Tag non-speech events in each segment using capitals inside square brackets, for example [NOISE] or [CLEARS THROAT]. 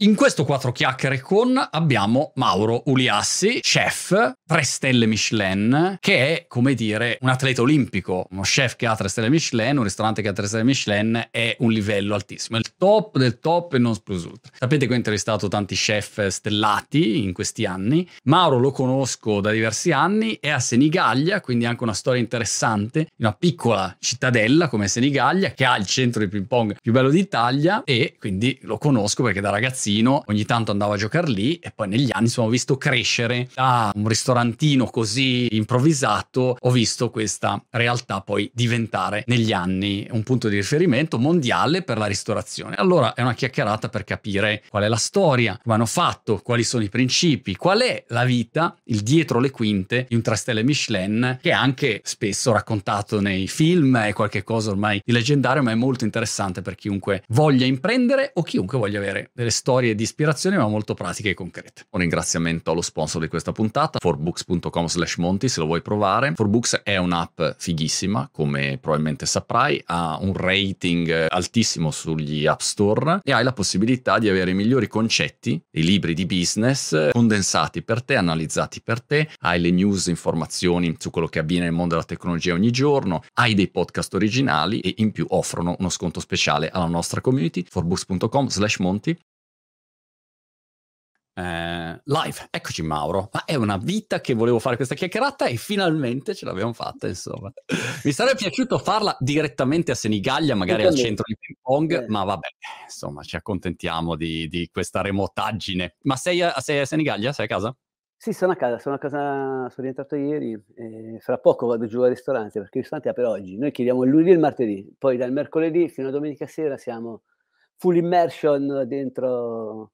In questo quattro chiacchiere con abbiamo Mauro Uliassi, chef, tre stelle Michelin, che è come dire un atleta olimpico, uno chef che ha tre stelle Michelin, un ristorante che ha tre stelle Michelin è un livello altissimo, è il top del top e non plus ultra. Sapete che ho intervistato tanti chef stellati in questi anni, Mauro lo conosco da diversi anni, è a Senigallia, quindi anche una storia interessante, in una piccola cittadella come Senigallia che ha il centro di ping pong più bello d'Italia e quindi lo conosco perché da ragazzino ragazzino ogni tanto andavo a giocare lì e poi negli anni sono visto crescere da un ristorantino così improvvisato ho visto questa realtà poi diventare negli anni un punto di riferimento mondiale per la ristorazione. Allora è una chiacchierata per capire qual è la storia come hanno fatto quali sono i principi qual è la vita il dietro le quinte di un 3 stelle Michelin che è anche spesso raccontato nei film è qualcosa ormai di leggendario ma è molto interessante per chiunque voglia imprendere o chiunque voglia avere delle storie storie di ispirazione ma molto pratiche e concrete. Un ringraziamento allo sponsor di questa puntata, forbooks.com slash monti se lo vuoi provare. Forbooks è un'app fighissima, come probabilmente saprai, ha un rating altissimo sugli app store e hai la possibilità di avere i migliori concetti, i libri di business condensati per te, analizzati per te, hai le news, informazioni su quello che avviene nel mondo della tecnologia ogni giorno, hai dei podcast originali e in più offrono uno sconto speciale alla nostra community, forbooks.com slash monti eh, live, eccoci Mauro, ma è una vita che volevo fare questa chiacchierata e finalmente ce l'abbiamo fatta insomma. Mi sarebbe piaciuto farla direttamente a Senigallia, magari al centro di ping pong, eh. ma vabbè, insomma ci accontentiamo di, di questa remotaggine. Ma sei a, sei a Senigallia? Sei a casa? Sì, sono a casa, sono a casa, sono rientrato ieri, fra poco vado giù al ristorante perché il ristorante è per oggi. Noi chiediamo il lunedì e il martedì, poi dal mercoledì fino a domenica sera siamo full immersion dentro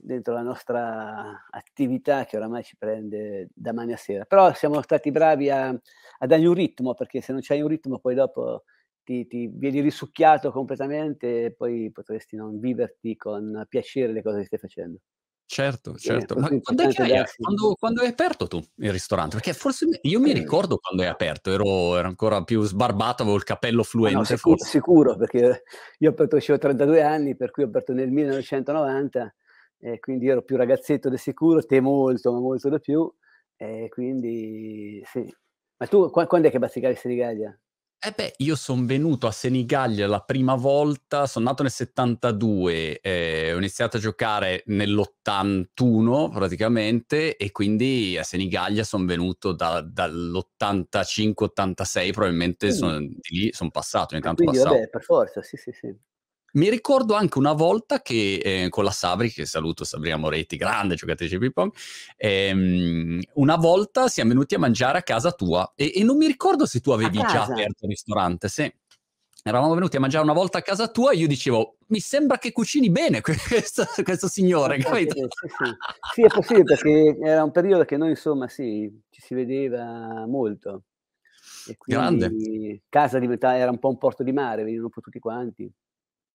dentro la nostra attività che oramai ci prende da mani a sera. Però siamo stati bravi a, a dargli un ritmo, perché se non c'hai un ritmo poi dopo ti, ti, vieni risucchiato completamente e poi potresti non viverti con piacere le cose che stai facendo. Certo, certo. Ma quando è, hai, quando, quando è, aperto tu il ristorante? Perché forse io mi ricordo quando è aperto, ero, ero ancora più sbarbato, avevo il capello fluente. No, sicuro, sicuro, perché io ho aperto, ho 32 anni, per cui ho aperto nel 1990 e quindi ero più ragazzetto del sicuro, te molto, ma molto di più, e quindi sì. Ma tu quando è che bazzicavi Senigallia? Eh beh, io sono venuto a Senigallia la prima volta, sono nato nel 72, eh, ho iniziato a giocare nell'81 praticamente e quindi a Senigallia sono venuto da, dall'85-86, probabilmente sono, di lì sono passato, ogni tanto quindi, Vabbè, per forza, sì sì sì. Mi ricordo anche una volta che eh, con la Sabri, che saluto Sabrina Moretti, grande giocatrice di ping pong, ehm, una volta siamo venuti a mangiare a casa tua e, e non mi ricordo se tu avevi già aperto il ristorante, sì. Eravamo venuti a mangiare una volta a casa tua e io dicevo, mi sembra che cucini bene [LAUGHS] questo, questo signore, capito? Sì, sì, sì, è possibile perché era un periodo che noi insomma sì, ci si vedeva molto. E quindi Grande. casa diventava, era un po' un porto di mare, venivano un po' tutti quanti.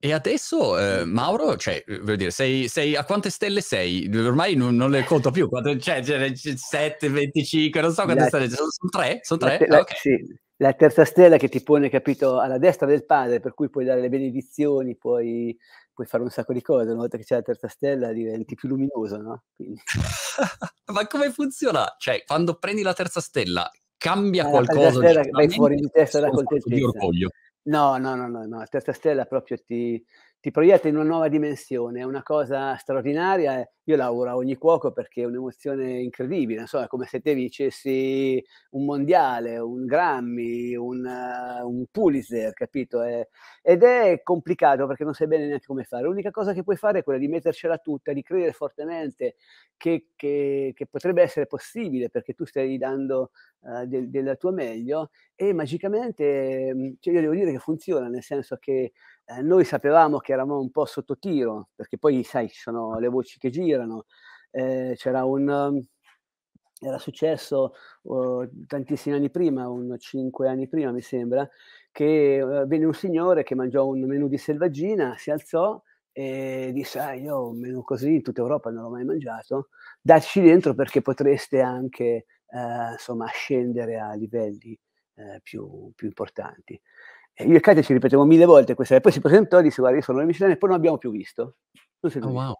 E adesso, eh, Mauro, cioè, voglio dire, sei, sei, a quante stelle sei? Ormai non, non le conto più, quante, cioè, 7, 25, non so quante la, stelle, sono, sono tre? Sono tre? La, la, okay. sì, la terza stella che ti pone, capito, alla destra del padre, per cui puoi dare le benedizioni, puoi, puoi fare un sacco di cose, una volta che c'è la terza stella diventi più luminoso, no? [LAUGHS] Ma come funziona? Cioè, quando prendi la terza stella, cambia eh, qualcosa? La terza stella vai fuori di testa da contentezza. Di orgoglio. No, no, no, no, no, la terza stella proprio ti, ti proietta in una nuova dimensione, è una cosa straordinaria. Io lavoro a ogni cuoco perché è un'emozione incredibile, so, è come se te vincessi un mondiale, un Grammy, un, uh, un Pulitzer, capito? È, ed è complicato perché non sai bene neanche come fare. L'unica cosa che puoi fare è quella di mettercela tutta, di credere fortemente che, che, che potrebbe essere possibile perché tu stai dando uh, del, del tuo meglio e magicamente, cioè io devo dire che funziona, nel senso che eh, noi sapevamo che eravamo un po' sotto tiro, perché poi sai, ci sono le voci che girano, eh, c'era un... Um, era successo uh, tantissimi anni prima, un cinque anni prima mi sembra, che uh, venne un signore che mangiò un menù di selvaggina, si alzò e disse, ah, io un menù così in tutta Europa non l'ho mai mangiato, dateci dentro perché potreste anche uh, insomma, scendere a livelli più, più importanti. E io e Katia ci ripetiamo mille volte questa, e poi si presentò e disse guarda io sono la Michelin e poi non abbiamo più visto. Non oh, wow.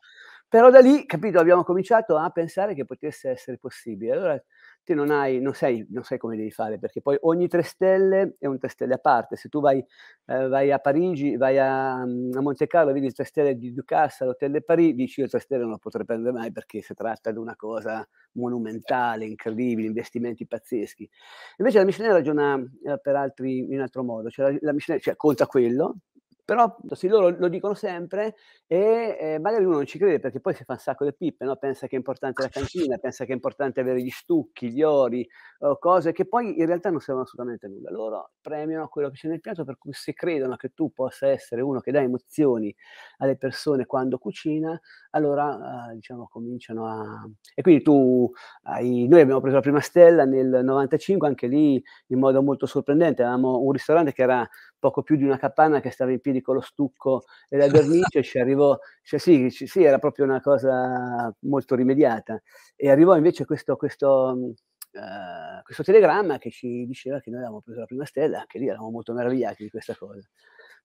Però da lì, capito, abbiamo cominciato a pensare che potesse essere possibile. Allora te non hai, non sai, non sai come devi fare, perché poi ogni tre stelle è un tre stelle a parte. Se tu vai, eh, vai a Parigi, vai a, a, Monte Carlo, vedi il tre stelle di Ducasse, l'hotel de Paris, dici io tre stelle non lo potrei prendere mai perché si tratta di una cosa monumentale, incredibile, investimenti pazzeschi. Invece la Michelin ragiona eh, per altri in altro modo, cioè la, la Michelin cioè, conta quello, però sì, loro lo dicono sempre e eh, magari uno non ci crede perché poi si fa un sacco di pippe, no? pensa che è importante la cantina, pensa che è importante avere gli stucchi, gli ori, o cose che poi in realtà non servono assolutamente a nulla. Loro premiano quello che c'è nel piatto per cui se credono che tu possa essere uno che dà emozioni alle persone quando cucina, allora eh, diciamo cominciano a... E quindi tu hai... Noi abbiamo preso la prima stella nel 95, anche lì in modo molto sorprendente, avevamo un ristorante che era poco più di una capanna che stava in piedi con lo stucco e la vernice, ci arrivò, cioè sì, sì, era proprio una cosa molto rimediata. E arrivò invece questo, questo, uh, questo telegramma che ci diceva che noi avevamo preso la prima stella, anche lì eravamo molto meravigliati di questa cosa.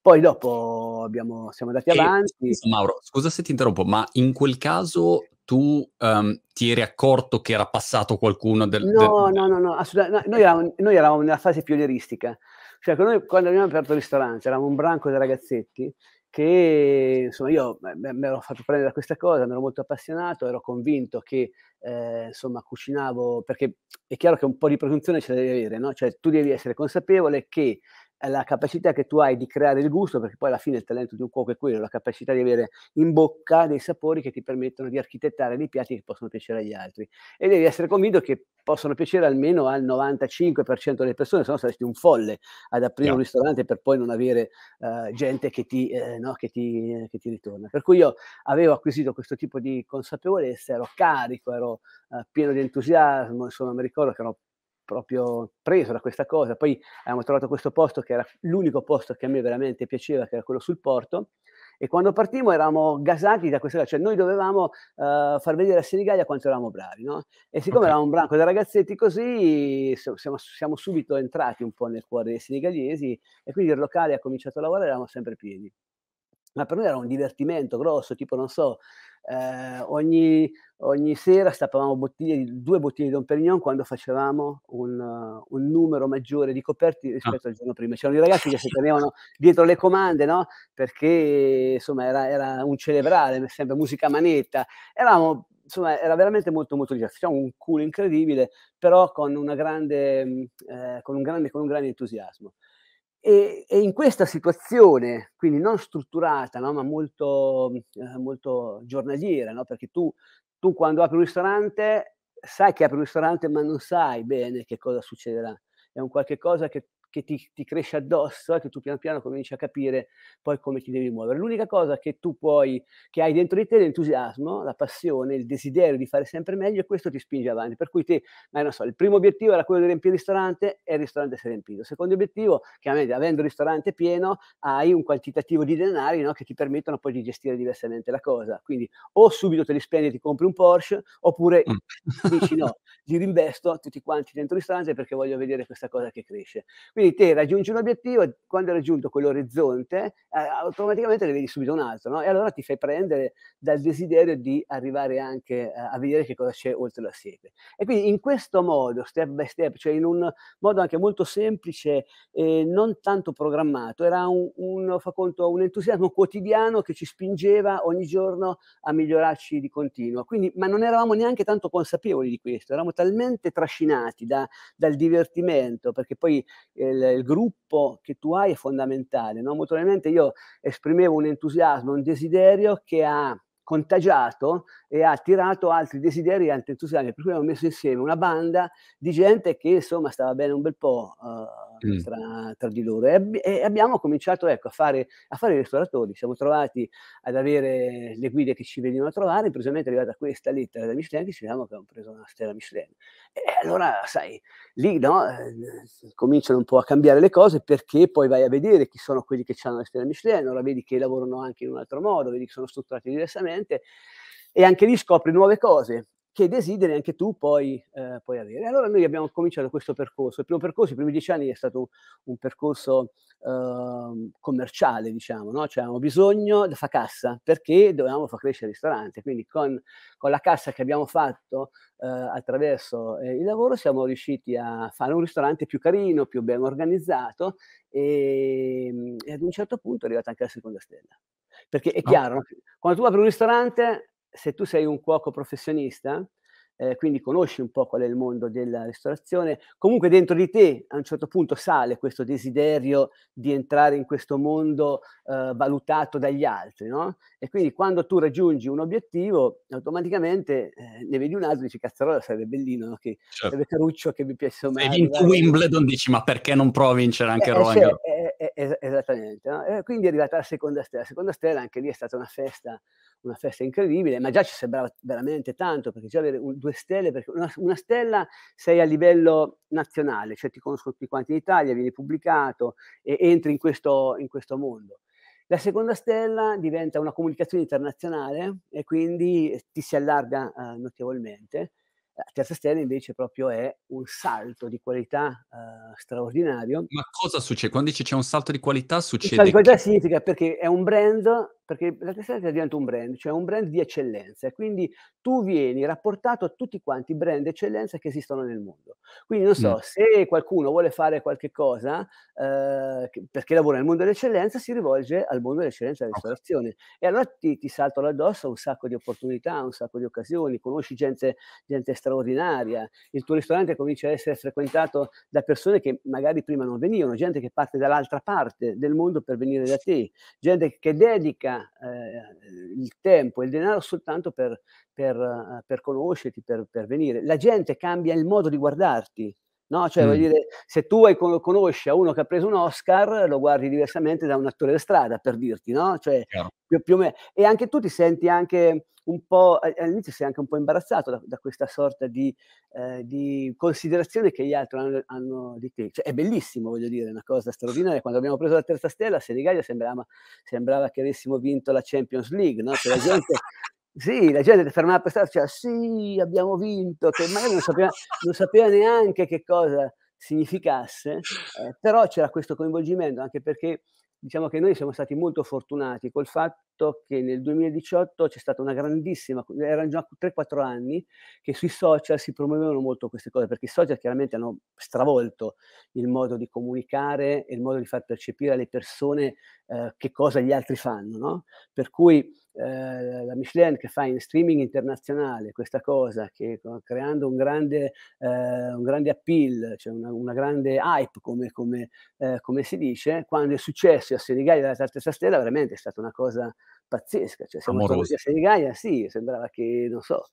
Poi dopo abbiamo, siamo andati e, avanti. Mauro, scusa se ti interrompo, ma in quel caso tu um, ti eri accorto che era passato qualcuno del... No, del... no, no, no, assolutamente. Noi eravamo, noi eravamo nella fase pionieristica. Cioè, noi quando abbiamo aperto il ristorante eravamo un branco di ragazzetti che insomma io mi ero fatto prendere da questa cosa, mi ero molto appassionato, ero convinto che eh, insomma cucinavo, perché è chiaro che un po' di presunzione ce la devi avere, no? Cioè tu devi essere consapevole che la capacità che tu hai di creare il gusto, perché poi alla fine il talento di un cuoco è quello, la capacità di avere in bocca dei sapori che ti permettono di architettare dei piatti che possono piacere agli altri. E devi essere convinto che possono piacere almeno al 95% delle persone, se no saresti un folle ad aprire yeah. un ristorante per poi non avere uh, gente che ti, eh, no, che, ti, che ti, ritorna. Per cui io avevo acquisito questo tipo di consapevolezza, ero carico, ero uh, pieno di entusiasmo, insomma mi ricordo che ero proprio preso da questa cosa. Poi abbiamo trovato questo posto che era l'unico posto che a me veramente piaceva, che era quello sul porto. E quando partimmo eravamo gasati da questa cosa, cioè noi dovevamo uh, far vedere a Senigallia quanto eravamo bravi, no? E siccome okay. eravamo un branco di ragazzetti così, siamo, siamo, subito entrati un po' nel cuore dei senegaliesi e quindi il locale ha cominciato a lavorare eravamo sempre pieni. Ma per noi era un divertimento grosso, tipo, non so, eh, ogni, ogni, sera stappavamo bottiglie, due bottiglie di Don Perignon quando facevamo un, uh, un numero maggiore di coperti rispetto ah. al giorno prima. C'erano i ragazzi che si tenevano dietro le comande, no? Perché insomma era, era un celebrare, sempre musica manetta. Eravamo insomma, era veramente molto, molto diverso. Facciamo un culo incredibile, però con, una grande, eh, con, un grande, con un grande entusiasmo. E, e, in questa situazione, quindi non strutturata, no, ma molto, eh, molto giornaliera, no, perché tu, tu quando apri un ristorante sai che apri un ristorante ma non sai bene che cosa succederà. È un qualche cosa che che ti, ti, cresce addosso e che tu piano piano cominci a capire poi come ti devi muovere. L'unica cosa che tu puoi, che hai dentro di te è l'entusiasmo, la passione, il desiderio di fare sempre meglio e questo ti spinge avanti. Per cui te, ma non so, il primo obiettivo era quello di riempire il ristorante e il ristorante si è riempito. Il secondo obiettivo, chiaramente avendo il ristorante pieno, hai un quantitativo di denari no, che ti permettono poi di gestire diversamente la cosa. Quindi o subito te li spendi e ti compri un Porsche, oppure mm. dici no, li rinvesto tutti quanti dentro il ristorante perché voglio vedere questa cosa che cresce. Quindi te raggiungi un obiettivo quando hai raggiunto quell'orizzonte, eh, automaticamente ne vedi subito un altro, no? E allora ti fai prendere dal desiderio di arrivare anche a, a vedere che cosa c'è oltre la siepe. E quindi in questo modo, step by step, cioè in un modo anche molto semplice e non tanto programmato, era un, un, conto, un entusiasmo quotidiano che ci spingeva ogni giorno a migliorarci di continuo. Quindi, ma non eravamo neanche tanto consapevoli di questo, eravamo talmente trascinati da, dal divertimento, perché poi eh, il, il, gruppo che tu hai è fondamentale. No? Molto probabilmente io esprimevo un entusiasmo, un desiderio che ha contagiato e ha attirato altri desideri e altri entusiasmi, per cui abbiamo messo insieme una banda di gente che insomma stava bene un bel po' uh, mm. tra, tra, di loro. E, e, abbiamo cominciato ecco, a, fare, a fare i ristoratori, siamo trovati ad avere le guide che ci venivano a trovare, improvvisamente è arrivata questa lettera da Michelin che ci diciamo che abbiamo preso una stella Michelin. E allora sai, lì no, eh, cominciano un po' a cambiare le cose perché poi vai a vedere chi sono quelli che hanno la stella Michelin, ora vedi che lavorano anche in un altro modo, vedi che sono strutturati diversamente. E anche lì scopri nuove cose che desideri anche tu poi, eh, puoi avere. Allora noi abbiamo cominciato questo percorso. Il primo percorso, i primi dieci anni è stato un percorso eh, commerciale, diciamo, no? cioè avevamo bisogno di fare cassa perché dovevamo far crescere il ristorante. Quindi con, con la cassa che abbiamo fatto eh, attraverso eh, il lavoro siamo riusciti a fare un ristorante più carino, più ben organizzato e, e ad un certo punto è arrivata anche la seconda stella. Perché è chiaro, no? quando tu apri un ristorante, se tu sei un cuoco professionista, eh, quindi conosci un po' qual è il mondo della ristorazione, comunque dentro di te a un certo punto sale questo desiderio di entrare in questo mondo eh, valutato dagli altri, no? E quindi quando tu raggiungi un obiettivo, automaticamente eh, ne vedi un altro e dici cazzarola sarebbe bellino, no? che certo. sarebbe caruccio che mi piace insomma. Hai vinto Wimbledon, dici ma perché non provi a vincere anche eh, Roland Garros? Eh, eh, esattamente, no? E quindi è arrivata la seconda stella, la seconda stella anche lì è stata una festa una festa incredibile, ma già ci sembrava veramente tanto, perché già avere un, due stelle, perché una, una, stella sei a livello nazionale, cioè ti conoscono tutti quanti in Italia, vieni pubblicato e entri in questo, in questo mondo. La seconda stella diventa una comunicazione internazionale e quindi ti si allarga uh, notevolmente. La terza stella invece proprio è un salto di qualità uh, straordinario. Ma cosa succede? Quando dici c'è un salto di qualità succede? Un salto di qualità significa perché è un brand perché la testata diventa un brand, cioè un brand di eccellenza e quindi tu vieni rapportato a tutti quanti i brand eccellenza che esistono nel mondo. Quindi non so, mm. se qualcuno vuole fare qualche cosa eh, perché lavora nel mondo dell'eccellenza, si rivolge al mondo dell'eccellenza della ristorazione e allora ti, ti saltano addosso un sacco di opportunità, un sacco di occasioni, conosci gente, gente straordinaria, il tuo ristorante comincia a essere frequentato da persone che magari prima non venivano, gente che parte dall'altra parte del mondo per venire da te, gente che dedica eh, il tempo e il denaro soltanto per, per, uh, per conoscerti, per, per, venire. La gente cambia il modo di guardarti. No? Cioè, mm. dire, se tu hai, conosci a uno che ha preso un Oscar, lo guardi diversamente da un attore da strada, per dirti, no? Cioè, più, più o meno. E anche tu ti senti anche un po', all'inizio sei anche un po' imbarazzato da, da questa sorta di, eh, di, considerazione che gli altri hanno, hanno di te. Cioè, è bellissimo, voglio dire, è una cosa straordinaria. Quando abbiamo preso la terza stella, a Senigallia sembrava, sembrava che avessimo vinto la Champions League, no? Cioè, la gente... Sì, la gente fermava per strada diceva sì, abbiamo vinto, che magari non sapeva, non sapeva neanche che cosa significasse, eh, però c'era questo coinvolgimento, anche perché diciamo che noi siamo stati molto fortunati col fatto che nel 2018 c'è stata una grandissima, erano già 3-4 anni che sui social si promuovevano molto queste cose, perché i social chiaramente hanno stravolto il modo di comunicare e il modo di far percepire alle persone eh, che cosa gli altri fanno, no? Per cui eh, la Michelin che fa in streaming internazionale questa cosa, che creando un grande, eh, un grande appeal, cioè una, una grande hype come, come, eh, come, si dice, quando è successo a Senigallia della terza stella veramente è stata una cosa pazzesca, cioè siamo tornati a Senigallia, sì, sembrava che, non so,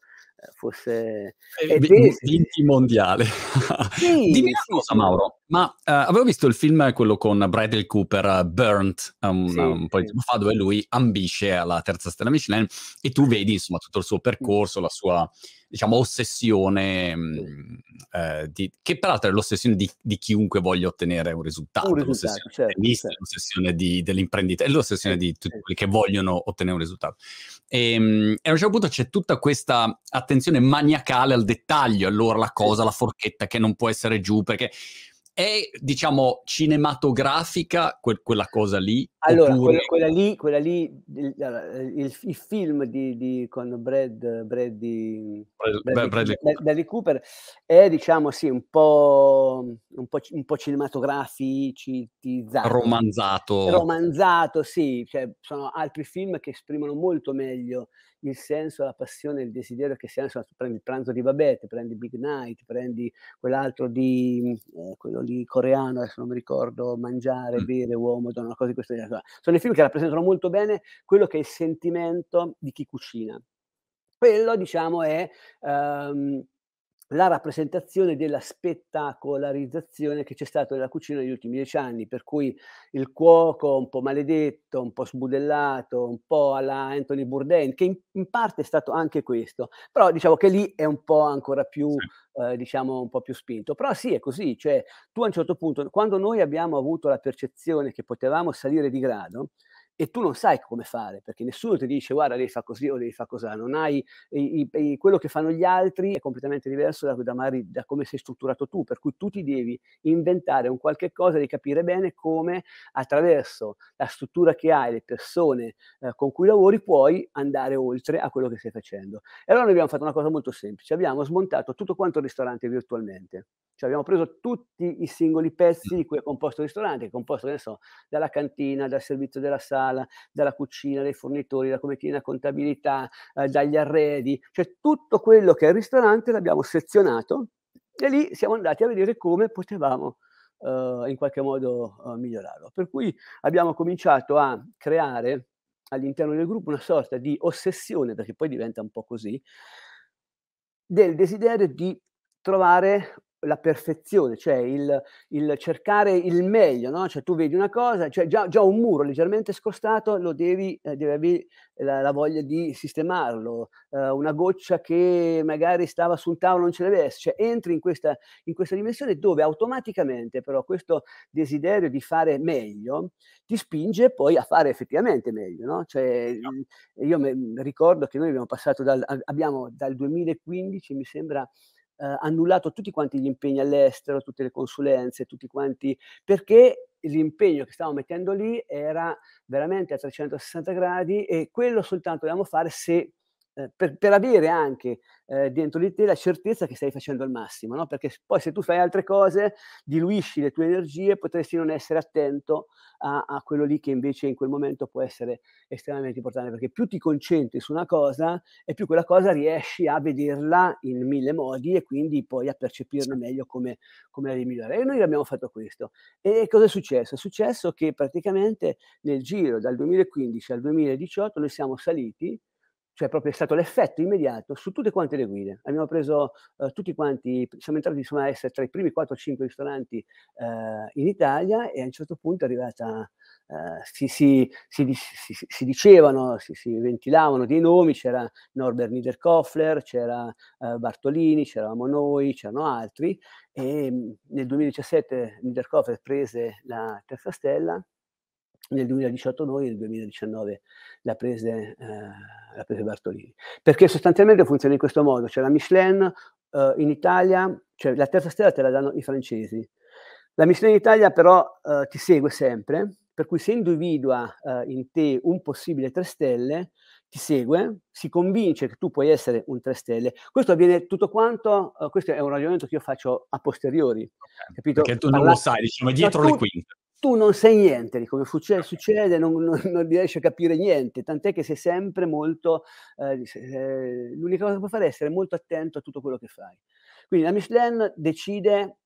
fosse... Eh, vinti mondiale. Sì, [LAUGHS] Dimmi una sì, cosa sì. Mauro, ma uh, avevo visto il film, quello con Bradley Cooper, uh, Burnt, um, sì, un po' di tempo fa, dove lui ambisce alla terza stella Michelin e tu vedi insomma tutto il suo percorso, la sua diciamo, ossessione, mh, mm, eh, di, che peraltro è l'ossessione di, di, chiunque voglia ottenere un risultato, un risultato l'ossessione, certo, certo. l'ossessione di, dell'imprenditore, è l'ossessione di tutti quelli che vogliono ottenere un risultato. E, mh, e, a un certo punto c'è tutta questa attenzione maniacale al dettaglio, allora la cosa, la forchetta che non può essere giù, perché è, diciamo, cinematografica que- quella cosa lì? Allora, oppure... quella, quella, lì, quella lì il, il, il film di, di, con Brad, Bradley, Bradley, Bradley, Bradley, Cooper è, diciamo, sì, un po', un po', un po cinematograficizzato. Romanzato. Romanzato, sì. Cioè, sono altri film che esprimono molto meglio il senso, la passione, il desiderio che si hanno, insomma, prendi il pranzo di Babette, prendi Big Night, prendi quell'altro di, eh, quello lì coreano, adesso non mi ricordo, mangiare, mm. bere, uomo, donna, cose di questo genere. Sono i film che rappresentano molto bene quello che è il sentimento di chi cucina. Quello, diciamo, è... Um, la rappresentazione della spettacolarizzazione che c'è stata nella cucina negli ultimi dieci anni, per cui il cuoco un po' maledetto, un po' sbudellato, un po' alla Anthony Bourdain, che in, in parte è stato anche questo, però diciamo che lì è un po' ancora più, sì. eh, diciamo, un po' più spinto. Però sì, è così, cioè tu a un certo punto, quando noi abbiamo avuto la percezione che potevamo salire di grado, e tu non sai come fare, perché nessuno ti dice guarda devi fare così o devi fare così, non hai i, i, quello che fanno gli altri è completamente diverso da, da, da, come sei strutturato tu, per cui tu ti devi inventare un qualche cosa, devi capire bene come attraverso la struttura che hai, le persone eh, con cui lavori, puoi andare oltre a quello che stai facendo. E allora noi abbiamo fatto una cosa molto semplice, abbiamo smontato tutto quanto il ristorante virtualmente. Cioè abbiamo preso tutti i singoli pezzi di cui è composto il ristorante, che è composto, so, dalla cantina, dal servizio della sala, dalla cucina, dai fornitori, da come tiene la contabilità, eh, dagli arredi, cioè tutto quello che è il ristorante l'abbiamo sezionato e lì siamo andati a vedere come potevamo uh, in qualche modo uh, migliorarlo. Per cui abbiamo cominciato a creare all'interno del gruppo una sorta di ossessione, perché poi diventa un po' così, del desiderio di trovare la perfezione, cioè il, il, cercare il meglio, no? Cioè tu vedi una cosa, cioè già, già un muro leggermente scostato lo devi, eh, devi avere la, la, voglia di sistemarlo, eh, una goccia che magari stava su un tavolo non ce deve essere, cioè entri in questa, in questa dimensione dove automaticamente però questo desiderio di fare meglio ti spinge poi a fare effettivamente meglio, no? Cioè, io mi ricordo che noi abbiamo passato dal, abbiamo dal 2015 mi sembra eh, annullato tutti quanti gli impegni all'estero, tutte le consulenze, tutti quanti, perché l'impegno che stavamo mettendo lì era veramente a 360 gradi e quello soltanto dobbiamo fare se eh, per, per, avere anche eh, dentro di te la certezza che stai facendo al massimo, no? perché poi se tu fai altre cose, diluisci le tue energie, potresti non essere attento a, a, quello lì che invece in quel momento può essere estremamente importante, perché più ti concentri su una cosa e più quella cosa riesci a vederla in mille modi e quindi poi a percepirne meglio come, come la devi migliorare. E noi abbiamo fatto questo. E cosa è successo? È successo che praticamente nel giro dal 2015 al 2018 noi siamo saliti cioè proprio è stato l'effetto immediato su tutte quante le guide. Abbiamo preso uh, tutti quanti, siamo entrati insomma, a essere tra i primi 4-5 ristoranti uh, in Italia e a un certo punto è arrivata, uh, si, si, si, si, dicevano, si, ventilavano dei nomi, c'era Norbert Niederkoffler, c'era Bartolini, c'eravamo noi, c'erano altri e mm, nel 2017 Niederkoffler prese la terza stella nel 2018 noi, nel 2019 la prese, eh, la prese Bartolini. Perché sostanzialmente funziona in questo modo, cioè la Michelin eh, in Italia, cioè la terza stella te la danno i francesi, la Michelin in Italia però eh, ti segue sempre, per cui se individua eh, in te un possibile tre stelle, ti segue, si convince che tu puoi essere un tre stelle. Questo avviene tutto quanto, uh, questo è un ragionamento che io faccio a posteriori. Okay, capito? Perché tu non Parla... lo sai, diciamo, dietro no, tu, le quinte tu non sai niente di come succede, succede non, non, [LAUGHS] non, riesci a capire niente, tant'è che sei sempre molto, eh, eh, l'unica cosa che puoi fare è essere molto attento a tutto quello che fai. Quindi la Michelin decide,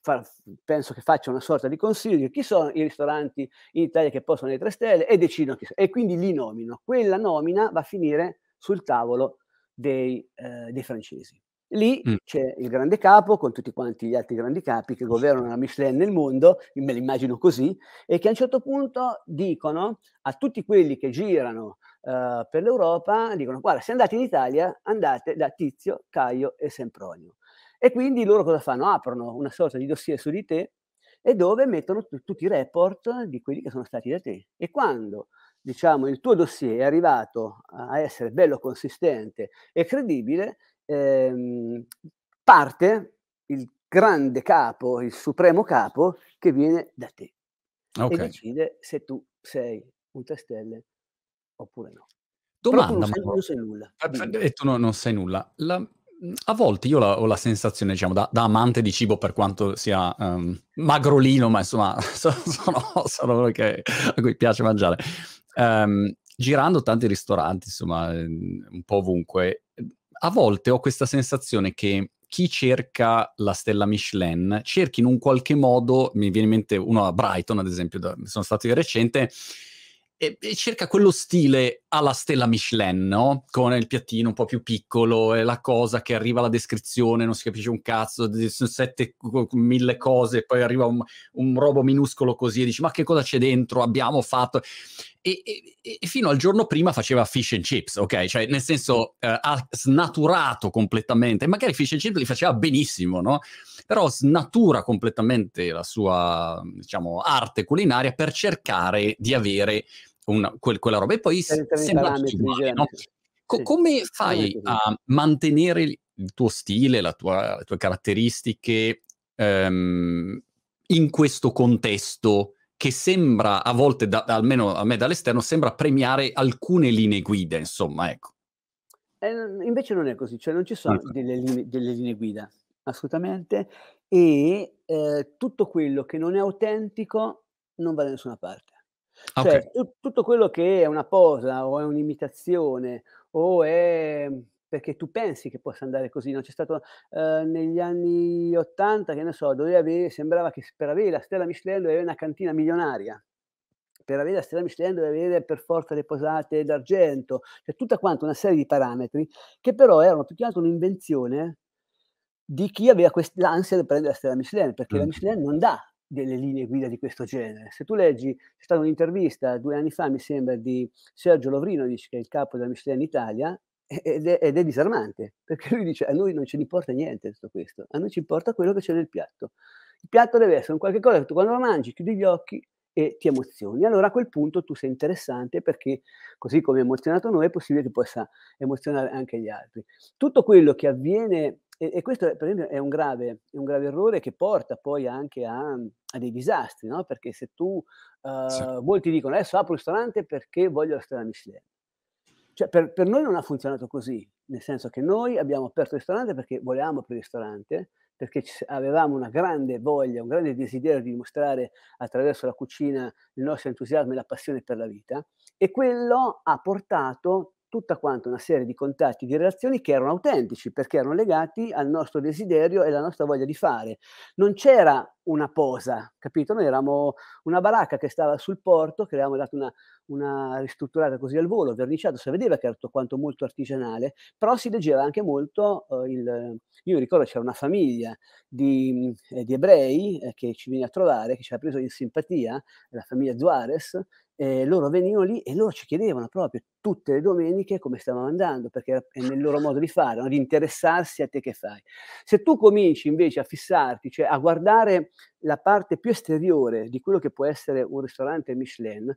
far, penso che faccia una sorta di consiglio di chi sono i ristoranti in Italia che possono avere tre stelle e decidono chi sono, e quindi li nomino. Quella nomina va a finire sul tavolo dei, eh, dei francesi. Lì mm. c'è il grande capo con tutti quanti gli altri grandi capi che governano la Michelin nel mondo, me l'immagino così, e che a un certo punto dicono a tutti quelli che girano uh, per l'Europa, dicono guarda se andate in Italia andate da Tizio, Caio e Sempronio. E quindi loro cosa fanno? Aprono una sorta di dossier su di te e dove mettono t- tutti i report di quelli che sono stati da te. E quando diciamo il tuo dossier è arrivato a essere bello consistente e credibile, ehm, parte il grande capo, il supremo capo che viene da te okay. e decide se tu sei un 3 stelle oppure no. Domanda, tu non, sai, non sai nulla. E tu no, non sai nulla. La, a volte io la, ho la sensazione, diciamo, da, da, amante di cibo, per quanto sia um, magrolino, ma insomma, [LAUGHS] sono, sono che, a cui piace mangiare. Um, girando tanti ristoranti, insomma, un po' ovunque, a volte ho questa sensazione che chi cerca la stella Michelin cerchi in un qualche modo, mi viene in mente uno a Brighton ad esempio, sono stato di recente, e, e, cerca quello stile alla stella Michelin, no? Con il piattino un po' più piccolo e la cosa che arriva alla descrizione, non si capisce un cazzo, sono sette, mille cose, poi arriva un, un robo minuscolo così e dici ma che cosa c'è dentro? Abbiamo fatto... E, e, e, fino al giorno prima faceva fish and chips, ok? Cioè, nel senso, eh, ha snaturato completamente, magari fish and chips li faceva benissimo, no? Però snatura completamente la sua, diciamo, arte culinaria per cercare di avere una, quel, quella roba. E poi sembra uguale, no? Co- sì. Come fai a mantenere il tuo stile, la tua, le tue caratteristiche um, in questo contesto che sembra a volte, da, almeno a me dall'esterno, sembra premiare alcune linee guida, insomma, ecco. Eh, invece non è così, cioè non ci sono delle linee, delle linee guida, assolutamente, e eh, tutto quello che non è autentico non va da nessuna parte. Cioè, okay. tu, tutto quello che è una posa o è un'imitazione o è perché tu pensi che possa andare così, no? C'è stato eh, negli anni 80, che ne so, dove avere, sembrava che per avere la stella Michelin dovevi avere una cantina milionaria. Per avere la stella Michelin dovevi avere per forza le posate d'argento, cioè tutta quanta una serie di parametri che però erano più che altro un'invenzione di chi aveva quest- l'ansia di prendere la stella Michelin, perché mm. la Michelin non dà delle linee guida di questo genere. Se tu leggi, c'è stata un'intervista due anni fa, mi sembra, di Sergio Lovrinovic, che è il capo della Michelin Italia, ed è, ed è disarmante, [LAUGHS] perché lui dice a noi non ce ne importa niente tutto questo, a noi ci importa quello che c'è nel piatto. Il piatto deve essere un qualche cosa che tu quando lo mangi chiudi gli occhi e ti emozioni. Allora a quel punto tu sei interessante perché così come ha emozionato noi è possibile che possa emozionare anche gli altri. Tutto quello che avviene, e, e questo per esempio è un, grave, è un, grave, errore che porta poi anche a, a dei disastri, no? perché se tu, uh, sì. molti dicono adesso apro il ristorante perché voglio la strada Michelin cioè, per, per, noi non ha funzionato così, nel senso che noi abbiamo aperto il ristorante perché volevamo aprire il ristorante, perché avevamo una grande voglia, un grande desiderio di dimostrare attraverso la cucina il nostro entusiasmo e la passione per la vita, e quello ha portato tutta quanta una serie di contatti, di relazioni che erano autentici, perché erano legati al nostro desiderio e alla nostra voglia di fare. Non c'era una posa, capito? Noi eravamo una baracca che stava sul porto, che avevamo dato una, una ristrutturata così al volo, verniciato, si vedeva che era tutto quanto molto artigianale, però si leggeva anche molto uh, il... Io ricordo c'era una famiglia di, eh, di ebrei eh, che ci veniva a trovare, che ci ha preso in simpatia, la famiglia Zuares, eh, loro venivano lì e loro ci chiedevano proprio tutte le domeniche come stavamo andando, perché è nel loro modo di fare, no? di interessarsi a te che fai. Se tu cominci invece a fissarti, cioè a guardare la parte più esteriore di quello che può essere un ristorante Michelin,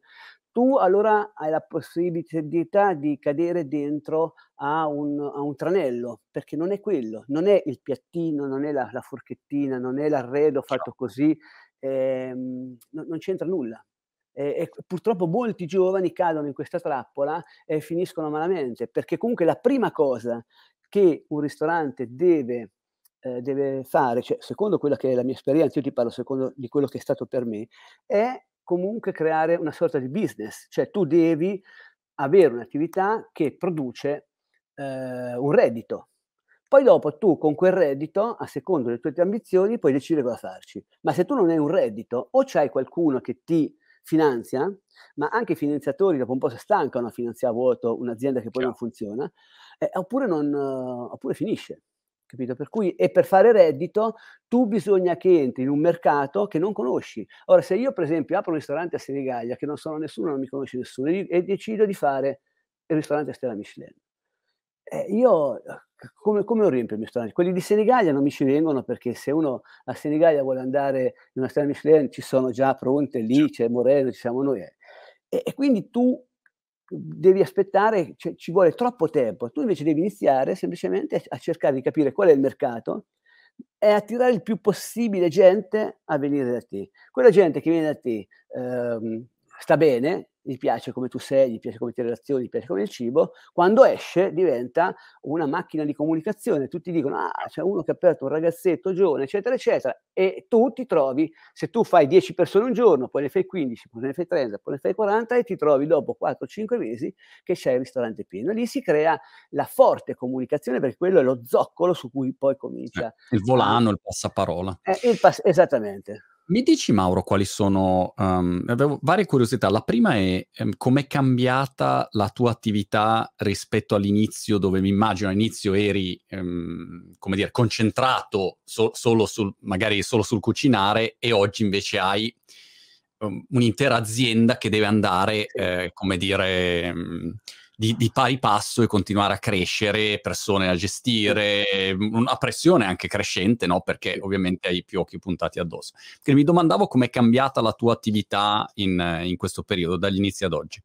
tu allora hai la possibilità di cadere dentro a un, a un, tranello, perché non è quello, non è il piattino, non è la, la forchettina, non è l'arredo fatto così, ehm, no, non c'entra nulla. E, e purtroppo molti giovani cadono in questa trappola e finiscono malamente, perché comunque la prima cosa che un ristorante deve, eh, deve fare, cioè, secondo quella che è la mia esperienza, io ti parlo secondo di quello che è stato per me, è comunque creare una sorta di business, cioè tu devi avere un'attività che produce eh, un reddito. Poi dopo tu con quel reddito, a secondo delle tue ambizioni, puoi decidere cosa farci. Ma se tu non hai un reddito, o c'hai qualcuno che ti finanzia, ma anche i finanziatori dopo un po' si stancano a finanziare a vuoto un'azienda che poi non funziona, eh, oppure, non, uh, oppure finisce. Capito? Per cui, e per fare reddito, tu bisogna che entri in un mercato che non conosci. Ora, se io, per esempio, apro un ristorante a Senigallia, che non sono nessuno, non mi conosce nessuno, e, e decido di fare il ristorante a Stella Michelin, eh, io come, come riempio il mio ristorante? Quelli di Senigallia non mi ci vengono perché se uno a Senigallia vuole andare in una strada Michelin ci sono già pronte lì, c'è Moreno, ci siamo noi. Eh. E, e quindi tu devi aspettare, cioè, ci vuole troppo tempo. Tu invece devi iniziare semplicemente a cercare di capire qual è il mercato e attirare il più possibile gente a venire da te. Quella gente che viene da te ehm, sta bene, gli piace come tu sei, gli piace come ti relazioni, gli piace come il cibo, quando esce diventa una macchina di comunicazione. Tutti dicono, ah, c'è uno che ha aperto un ragazzetto giovane, eccetera, eccetera. E tu ti trovi, se tu fai 10 persone un giorno, poi ne fai 15, poi ne fai 30, poi ne fai 40 e ti trovi dopo 4-5 mesi che c'è il ristorante pieno. Lì si crea la forte comunicazione perché quello è lo zoccolo su cui poi comincia. Eh, il volano, il passaparola. Eh, il pass- esattamente. Mi dici Mauro quali sono, um, avevo varie curiosità. La prima è um, com'è cambiata la tua attività rispetto all'inizio, dove mi immagino all'inizio eri, um, come dire, concentrato so- solo sul, magari solo sul cucinare e oggi invece hai un'intera azienda che deve andare, eh, come dire di, di, pari passo e continuare a crescere, persone da gestire, una pressione anche crescente, no? Perché ovviamente hai più occhi puntati addosso. Quindi mi domandavo com'è cambiata la tua attività in, in questo periodo, dagli inizi ad oggi.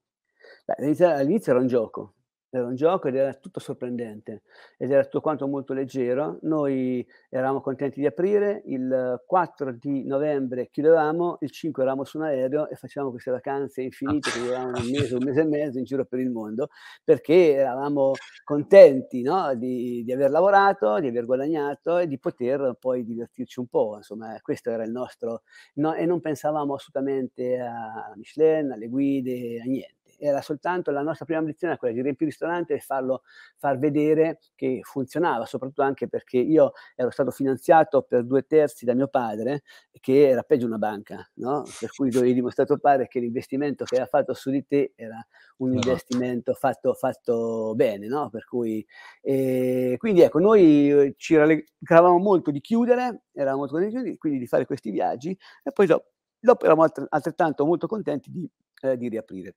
Beh, all'inizio era un gioco, era un gioco ed era tutto sorprendente ed era tutto quanto molto leggero. Noi eravamo contenti di aprire, il 4 di novembre chiudevamo, il 5 eravamo su un aereo e facevamo queste vacanze infinite che duravano un mese, un mese e mezzo in giro per il mondo, perché eravamo contenti no? di, di, aver lavorato, di aver guadagnato e di poter poi divertirci un po'. Insomma, questo era il nostro... No, e non pensavamo assolutamente a Michelin, alle guide, a niente era soltanto la nostra prima ambizione quella di riempire il ristorante e farlo, far vedere che funzionava, soprattutto anche perché io ero stato finanziato per due terzi da mio padre, che era peggio una banca, no? per cui dovevi dimostrare a tuo padre che l'investimento che aveva fatto su di te era un esatto. investimento fatto, fatto bene, no? per cui, eh, quindi ecco, noi ci rallegravamo molto di chiudere, eravamo molto contenti quindi di fare questi viaggi e poi dopo, dopo eravamo altrettanto molto contenti di, eh, di riaprire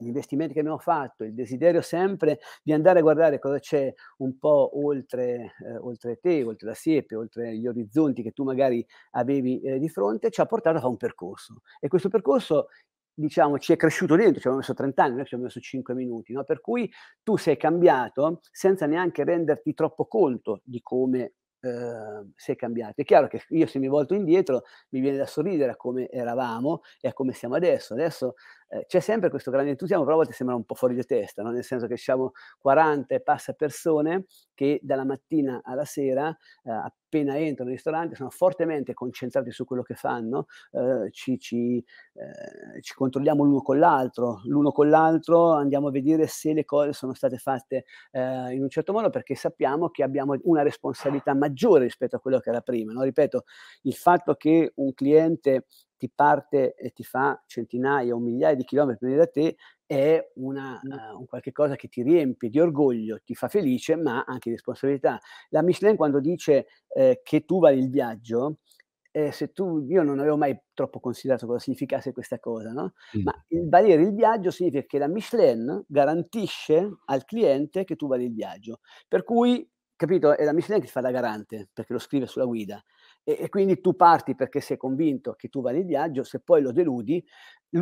gli investimenti che abbiamo fatto, il desiderio sempre di andare a guardare cosa c'è un po' oltre, eh, oltre te, oltre la siepe, oltre gli orizzonti che tu magari avevi eh, di fronte, ci ha portato a fare un percorso. E questo percorso diciamo, ci è cresciuto dentro, ci abbiamo messo 30 anni, noi ci abbiamo messo 5 minuti, no? per cui tu sei cambiato senza neanche renderti troppo conto di come eh, sei cambiato. È chiaro che io se mi volto indietro mi viene da sorridere a come eravamo e a come siamo adesso. Adesso eh, c'è sempre questo grande entusiasmo, però a volte sembra un po' fuori di testa, no? nel senso che siamo 40 e passa persone che dalla mattina alla sera, eh, appena entrano nei ristoranti, sono fortemente concentrati su quello che fanno, eh, ci, ci, eh, ci, controlliamo l'uno con l'altro, l'uno con l'altro andiamo a vedere se le cose sono state fatte eh, in un certo modo perché sappiamo che abbiamo una responsabilità maggiore rispetto a quello che era prima. No? Ripeto, il fatto che un cliente ti parte e ti fa centinaia o migliaia di chilometri prima da te è una, uh, un qualche cosa che ti riempie di orgoglio, ti fa felice, ma anche di responsabilità. La Michelin quando dice eh, che tu vali il viaggio, eh, se tu, io non avevo mai troppo considerato cosa significasse questa cosa, no? Mm. Ma il valere il viaggio significa che la Michelin garantisce al cliente che tu vali il viaggio. Per cui, capito, è la Michelin che fa da garante, perché lo scrive sulla guida e, e, quindi tu parti perché sei convinto che tu vali il viaggio, se poi lo deludi,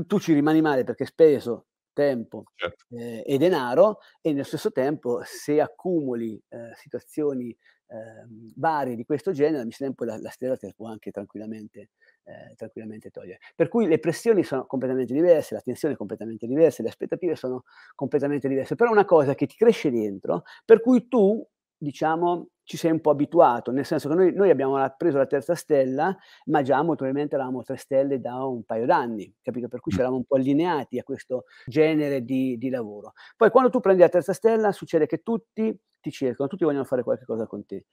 tu ci rimani male perché hai speso tempo certo. eh, e denaro e nello stesso tempo se accumuli eh, situazioni eh, varie di questo genere, mi sembra la, la stella te la può anche tranquillamente, eh, tranquillamente togliere. Per cui le pressioni sono completamente diverse, la tensione è completamente diversa, le aspettative sono completamente diverse, però è una cosa che ti cresce dentro, per cui tu, diciamo, ci sei un po' abituato, nel senso che noi, noi abbiamo preso la terza stella, ma già molto probabilmente eravamo tre stelle da un paio d'anni, capito? Per cui ci eravamo un po' allineati a questo genere di, di lavoro. Poi quando tu prendi la terza stella succede che tutti ti cercano, tutti vogliono fare qualche cosa con te.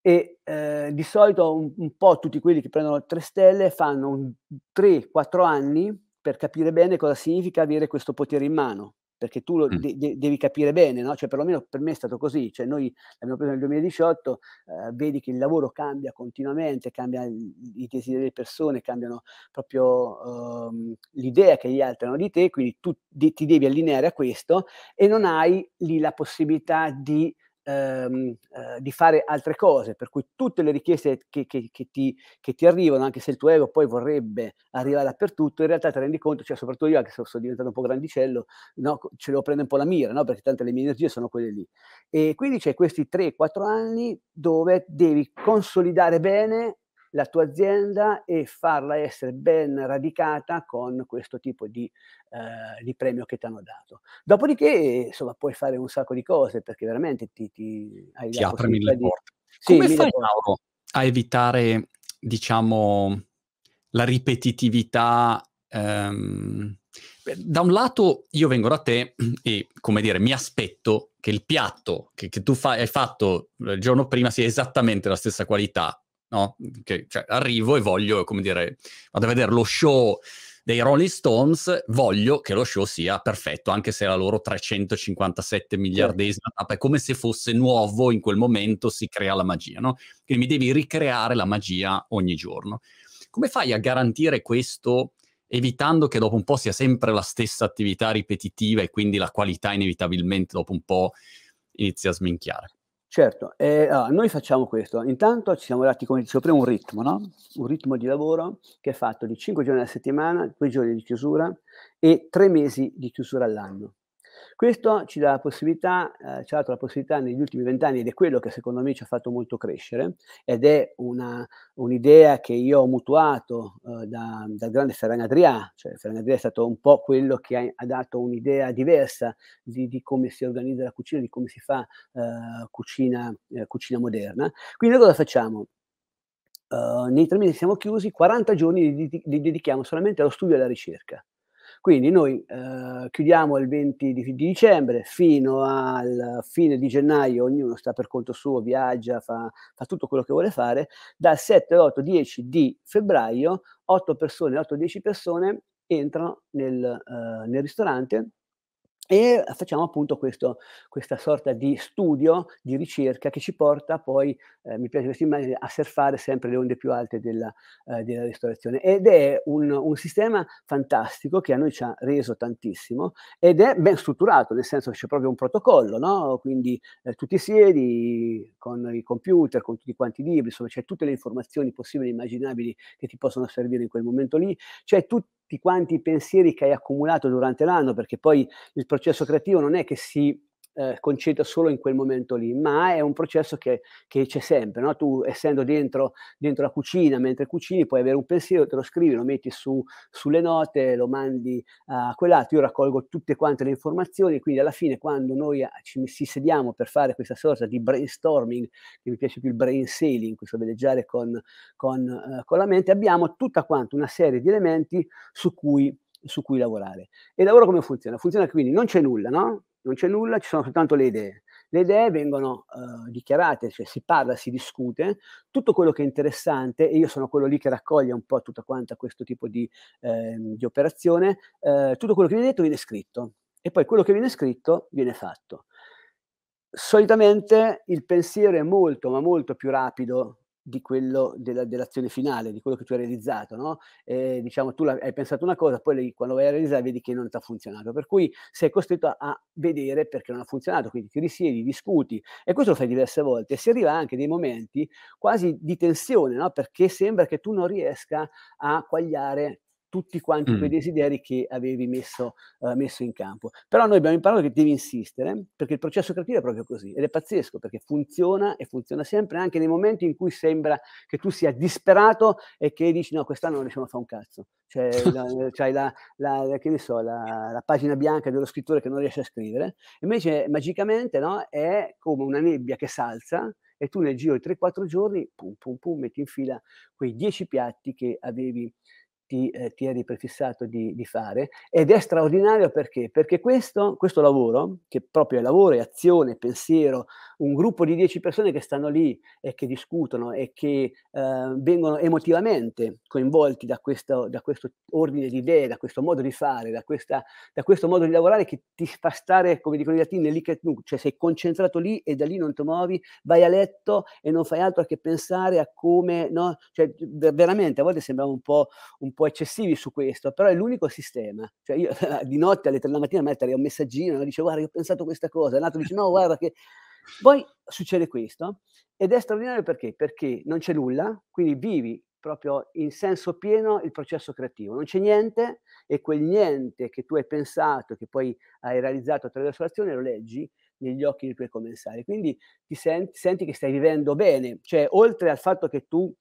E eh, di solito un, un, po' tutti quelli che prendono tre stelle fanno 3-4 anni per capire bene cosa significa avere questo potere in mano perché tu lo de- de- devi capire bene, no? cioè perlomeno per me è stato così, cioè noi l'abbiamo preso nel 2018, eh, vedi che il lavoro cambia continuamente, cambia i desideri delle persone, cambiano proprio um, l'idea che gli altri hanno di te, quindi tu di- ti devi allineare a questo e non hai lì la possibilità di ehm, eh, di fare altre cose, per cui tutte le richieste che, che, che, ti, che, ti, arrivano, anche se il tuo ego poi vorrebbe arrivare dappertutto, in realtà ti rendi conto, cioè soprattutto io che sono, sono diventato un po' grandicello, no, ce lo prendo un po' la mira, no? perché tante le mie energie sono quelle lì. E quindi c'è questi 3-4 anni dove devi consolidare bene la tua azienda e farla essere ben radicata con questo tipo di, eh, di premio che ti hanno dato. Dopodiché, insomma, puoi fare un sacco di cose perché veramente ti, ti hai ti apre mille di... porte. Sì, Come fai, Mauro, a evitare, diciamo, la ripetitività? Ehm... Da un lato io vengo da te e, come dire, mi aspetto che il piatto che, che tu fai, hai fatto il giorno prima sia esattamente la stessa qualità no? Che, cioè, arrivo e voglio, come dire, vado a vedere lo show dei Rolling Stones, voglio che lo show sia perfetto, anche se la loro 357 miliardesima tappa è come se fosse nuovo in quel momento, si crea la magia, no? Quindi mi devi ricreare la magia ogni giorno. Come fai a garantire questo evitando che dopo un po' sia sempre la stessa attività ripetitiva e quindi la qualità inevitabilmente dopo un po' inizia a sminchiare? Certo, eh, allora, noi facciamo questo. Intanto ci siamo dati, come dicevo prima, un ritmo, no? Un ritmo di lavoro che è fatto di 5 giorni alla settimana, 2 giorni di chiusura e 3 mesi di chiusura all'anno. Questo ci dà la possibilità, eh, ci ha dato la possibilità negli ultimi vent'anni, ed è quello che secondo me ci ha fatto molto crescere, ed è una, un'idea che io ho mutuato eh, da, dal grande Ferran Adrià, cioè Ferran Adrià è stato un po' quello che ha, ha dato un'idea diversa di, di, come si organizza la cucina, di come si fa eh, cucina, eh, cucina moderna. Quindi noi cosa facciamo? Uh, nei tre mesi siamo chiusi, 40 giorni li, li, dedichiamo solamente allo studio e alla ricerca. Quindi noi eh, chiudiamo il 20 di, di, dicembre fino al fine di gennaio, ognuno sta per conto suo, viaggia, fa, fa tutto quello che vuole fare. Dal 7, 8, 10 di febbraio, 8 persone, 8-10 persone entrano nel, uh, nel ristorante e facciamo appunto questo, questa sorta di studio, di ricerca che ci porta poi, eh, mi piace questa immagine, a surfare sempre le onde più alte della, eh, della ristorazione. Ed è un, un, sistema fantastico che a noi ci ha reso tantissimo ed è ben strutturato, nel senso che c'è proprio un protocollo, no? quindi eh, tu ti siedi con i computer, con tutti quanti i libri, insomma c'è tutte le informazioni possibili e immaginabili che ti possono servire in quel momento lì, c'è tutto tutti quanti i pensieri che hai accumulato durante l'anno, perché poi il processo creativo non è che si eh, concentra solo in quel momento lì, ma è un processo che, che c'è sempre. No? Tu, essendo dentro, dentro, la cucina, mentre cucini, puoi avere un pensiero, te lo scrivi, lo metti su, sulle note, lo mandi a quell'altro. Io raccolgo tutte quante le informazioni, quindi alla fine, quando noi ci si sediamo per fare questa sorta di brainstorming, che mi piace più il brain sailing, questo veleggiare con, con, uh, con la mente, abbiamo tutta quanta una serie di elementi su cui su cui lavorare. E lavoro come funziona? Funziona quindi non c'è nulla, no? Non c'è nulla, ci sono soltanto le idee. Le idee vengono uh, dichiarate, cioè si parla, si discute, tutto quello che è interessante, e io sono quello lì che raccoglie un po' tutta quanta questo tipo di, eh, di operazione, eh, tutto quello che viene detto viene scritto e poi quello che viene scritto viene fatto. Solitamente il pensiero è molto, ma molto più rapido di quello della, dell'azione finale, di quello che tu hai realizzato, no? E, diciamo, tu hai pensato una cosa, poi quando vai a realizzare vedi che non ti ha funzionato, per cui sei costretto a, a, vedere perché non ha funzionato, quindi ti risiedi, discuti e questo lo fai diverse volte e si arriva anche dei momenti quasi di tensione, no? Perché sembra che tu non riesca a quagliare tutti quanti mm. quei desideri che avevi messo, uh, messo, in campo. Però noi abbiamo imparato che devi insistere, perché il processo creativo è proprio così, ed è pazzesco, perché funziona e funziona sempre anche nei momenti in cui sembra che tu sia disperato e che dici no, quest'anno non riusciamo a fare un cazzo. Cioè, [LAUGHS] la, c'hai la, la, che ne so, la, la, pagina bianca dello scrittore che non riesce a scrivere, invece magicamente no, è come una nebbia che salza e tu nel giro di 3-4 giorni, pum, pum, pum, metti in fila quei 10 piatti che avevi ti, eh, ti eri prefissato di, di, fare ed è straordinario perché? Perché questo, questo lavoro, che proprio è lavoro, è azione, pensiero, un gruppo di dieci persone che stanno lì e che discutono e che eh, vengono emotivamente coinvolti da questo, da questo, ordine di idee, da questo modo di fare, da, questa, da, questo modo di lavorare che ti fa stare, come dicono i latini, lì che tu, cioè sei concentrato lì e da lì non ti muovi, vai a letto e non fai altro che pensare a come, no? Cioè veramente a volte sembra un po', un po' eccessivi su questo, però è l'unico sistema. Cioè io [LAUGHS] di notte alle 3 della mattina mettere un messaggino, e dice guarda, io ho pensato questa cosa, l'altro dice no, guarda che... Poi succede questo ed è straordinario perché? Perché non c'è nulla, quindi vivi proprio in senso pieno il processo creativo. Non c'è niente e quel niente che tu hai pensato, che poi hai realizzato attraverso l'azione, lo leggi negli occhi dei tuoi commensali. Quindi ti senti, senti che stai vivendo bene, cioè oltre al fatto che tu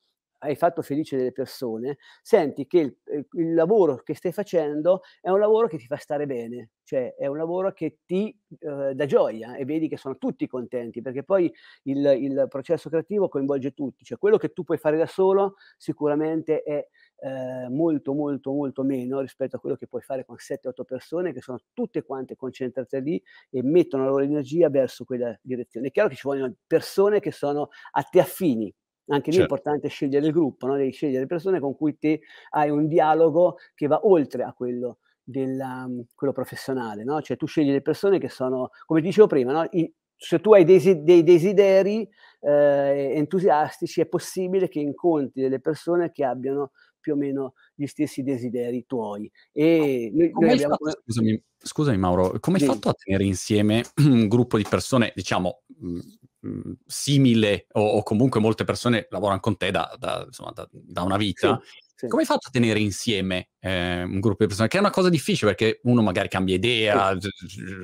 hai fatto felice delle persone, senti che il, eh, il, lavoro che stai facendo è un lavoro che ti fa stare bene, cioè è un lavoro che ti eh, dà gioia e vedi che sono tutti contenti, perché poi il, il, processo creativo coinvolge tutti, cioè quello che tu puoi fare da solo sicuramente è eh, molto molto molto meno rispetto a quello che puoi fare con 7-8 persone che sono tutte quante concentrate lì e mettono la loro energia verso quella direzione. È chiaro che ci vogliono persone che sono a te affini, anche lì certo. è importante scegliere il gruppo, no? devi scegliere le persone con cui te hai un dialogo che va oltre a quello, della, mhmm, quello professionale, no? cioè tu scegli le persone che sono, come dicevo prima, no? I, se tu hai dei, dei desideri eh, entusiastici è possibile che incontri delle persone che abbiano più o meno gli stessi desideri tuoi. E noi, noi abbiamo... fatto, scusami, scusami, Mauro, come hai fatto a tenere insieme [CLEARS THROAT] un gruppo di persone, diciamo, mhmm, mh, simile o, o, comunque molte persone lavorano con te da, da, insomma, da, da una vita, sì, sì. come hai fatto a tenere insieme eh, un gruppo di persone? Che è una cosa difficile perché uno magari cambia idea, sì.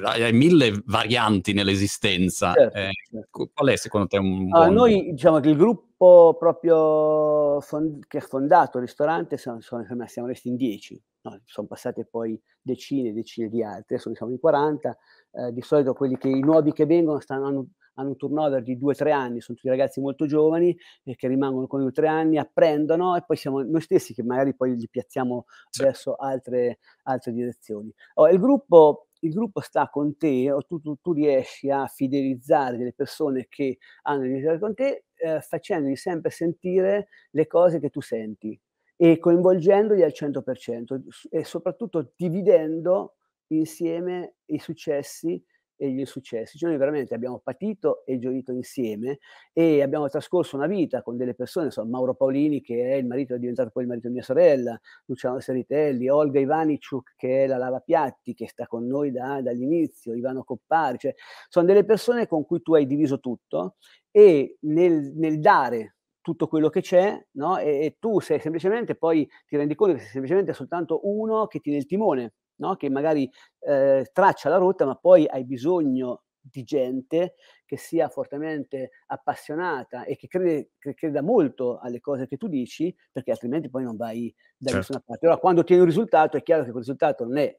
hai mille varianti nell'esistenza. Certo, eh, certo. Qual è secondo te un buon... allora, Noi diciamo che il gruppo proprio fond- che ha fondato il ristorante sono, sono, siamo resti in dieci. No, sono passate poi decine e decine di altri, adesso siamo in 40, eh, di solito quelli che i nuovi che vengono stanno, hanno, hanno un turnover di 2-3 anni, sono tutti ragazzi molto giovani e che rimangono con noi 3 anni, apprendono e poi siamo noi stessi che magari poi li piazziamo sì. verso altre, altre direzioni. Oh, il, gruppo, il gruppo sta con te o tu, tu, tu, riesci a fidelizzare delle persone che hanno iniziato con te eh, facendogli sempre sentire le cose che tu senti e coinvolgendoli al 100% e soprattutto dividendo insieme i successi e gli insuccessi. Cioè noi veramente abbiamo patito e gioito insieme e abbiamo trascorso una vita con delle persone, insomma Mauro Paolini che è il marito, è diventato poi il marito di mia sorella, Luciano Seritelli, Olga Ivaniciuk che è la lavapiatti che sta con noi da, dall'inizio, Ivano Coppari, cioè sono delle persone con cui tu hai diviso tutto e nel, nel dare tutto quello che c'è, no? E, e, tu sei semplicemente poi ti rendi conto che sei semplicemente soltanto uno che tiene il timone, no? Che magari eh, traccia la rotta, ma poi hai bisogno di gente che sia fortemente appassionata e che, crede, che creda molto alle cose che tu dici, perché altrimenti poi non vai da certo. nessuna parte. Allora, quando tieni un risultato, è chiaro che quel risultato non è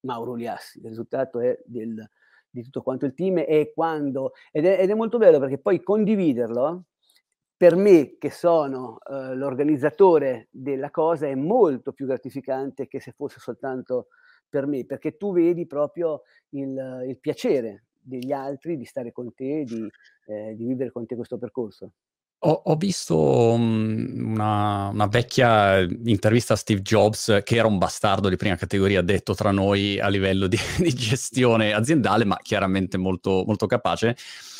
Mauro Liassi, il risultato è del, di tutto quanto il team e quando, ed è, ed è molto bello perché poi condividerlo per me, che sono uh, l'organizzatore della cosa, è molto più gratificante che se fosse soltanto per me, perché tu vedi proprio il, il piacere degli altri di stare con te, di, eh, di vivere con te questo percorso. Ho, ho visto um, una, una, vecchia intervista a Steve Jobs, che era un bastardo di prima categoria, detto tra noi a livello di, [LAUGHS] di gestione aziendale, ma chiaramente molto, molto capace.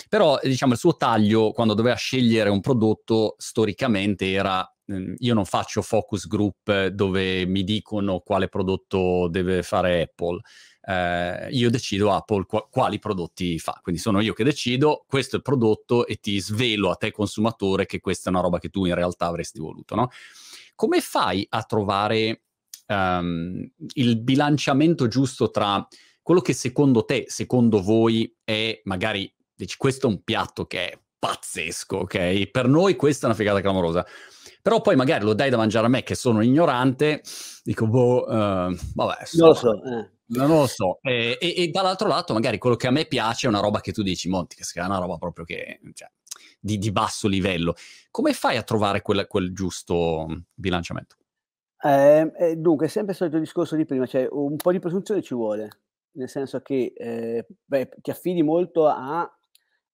Però, diciamo, il suo taglio, quando doveva scegliere un prodotto, storicamente era ehm, io non faccio focus group dove mi dicono quale prodotto deve fare Apple eh, io decido Apple qu- quali prodotti fa. Quindi sono io che decido, questo è il prodotto e ti svelo a te consumatore che questa è una roba che tu in realtà avresti voluto, no? Come fai a trovare um, il bilanciamento giusto tra quello che secondo te, secondo voi è magari, dici, questo è un piatto che è pazzesco, ok? Per noi questa è una figata clamorosa. Però poi magari lo dai da mangiare a me che sono ignorante, dico, boh, uh, vabbè. So, non lo so. Eh. Non lo so. E, e, e, dall'altro lato, magari quello che a me piace è una roba che tu dici, Monti, che è una roba proprio che, cioè, di, di, basso livello. Come fai a trovare quel, quel giusto bilanciamento? Eh, eh, dunque, sempre il solito discorso di prima, cioè un po' di presunzione ci vuole, nel senso che eh, beh, ti affidi molto a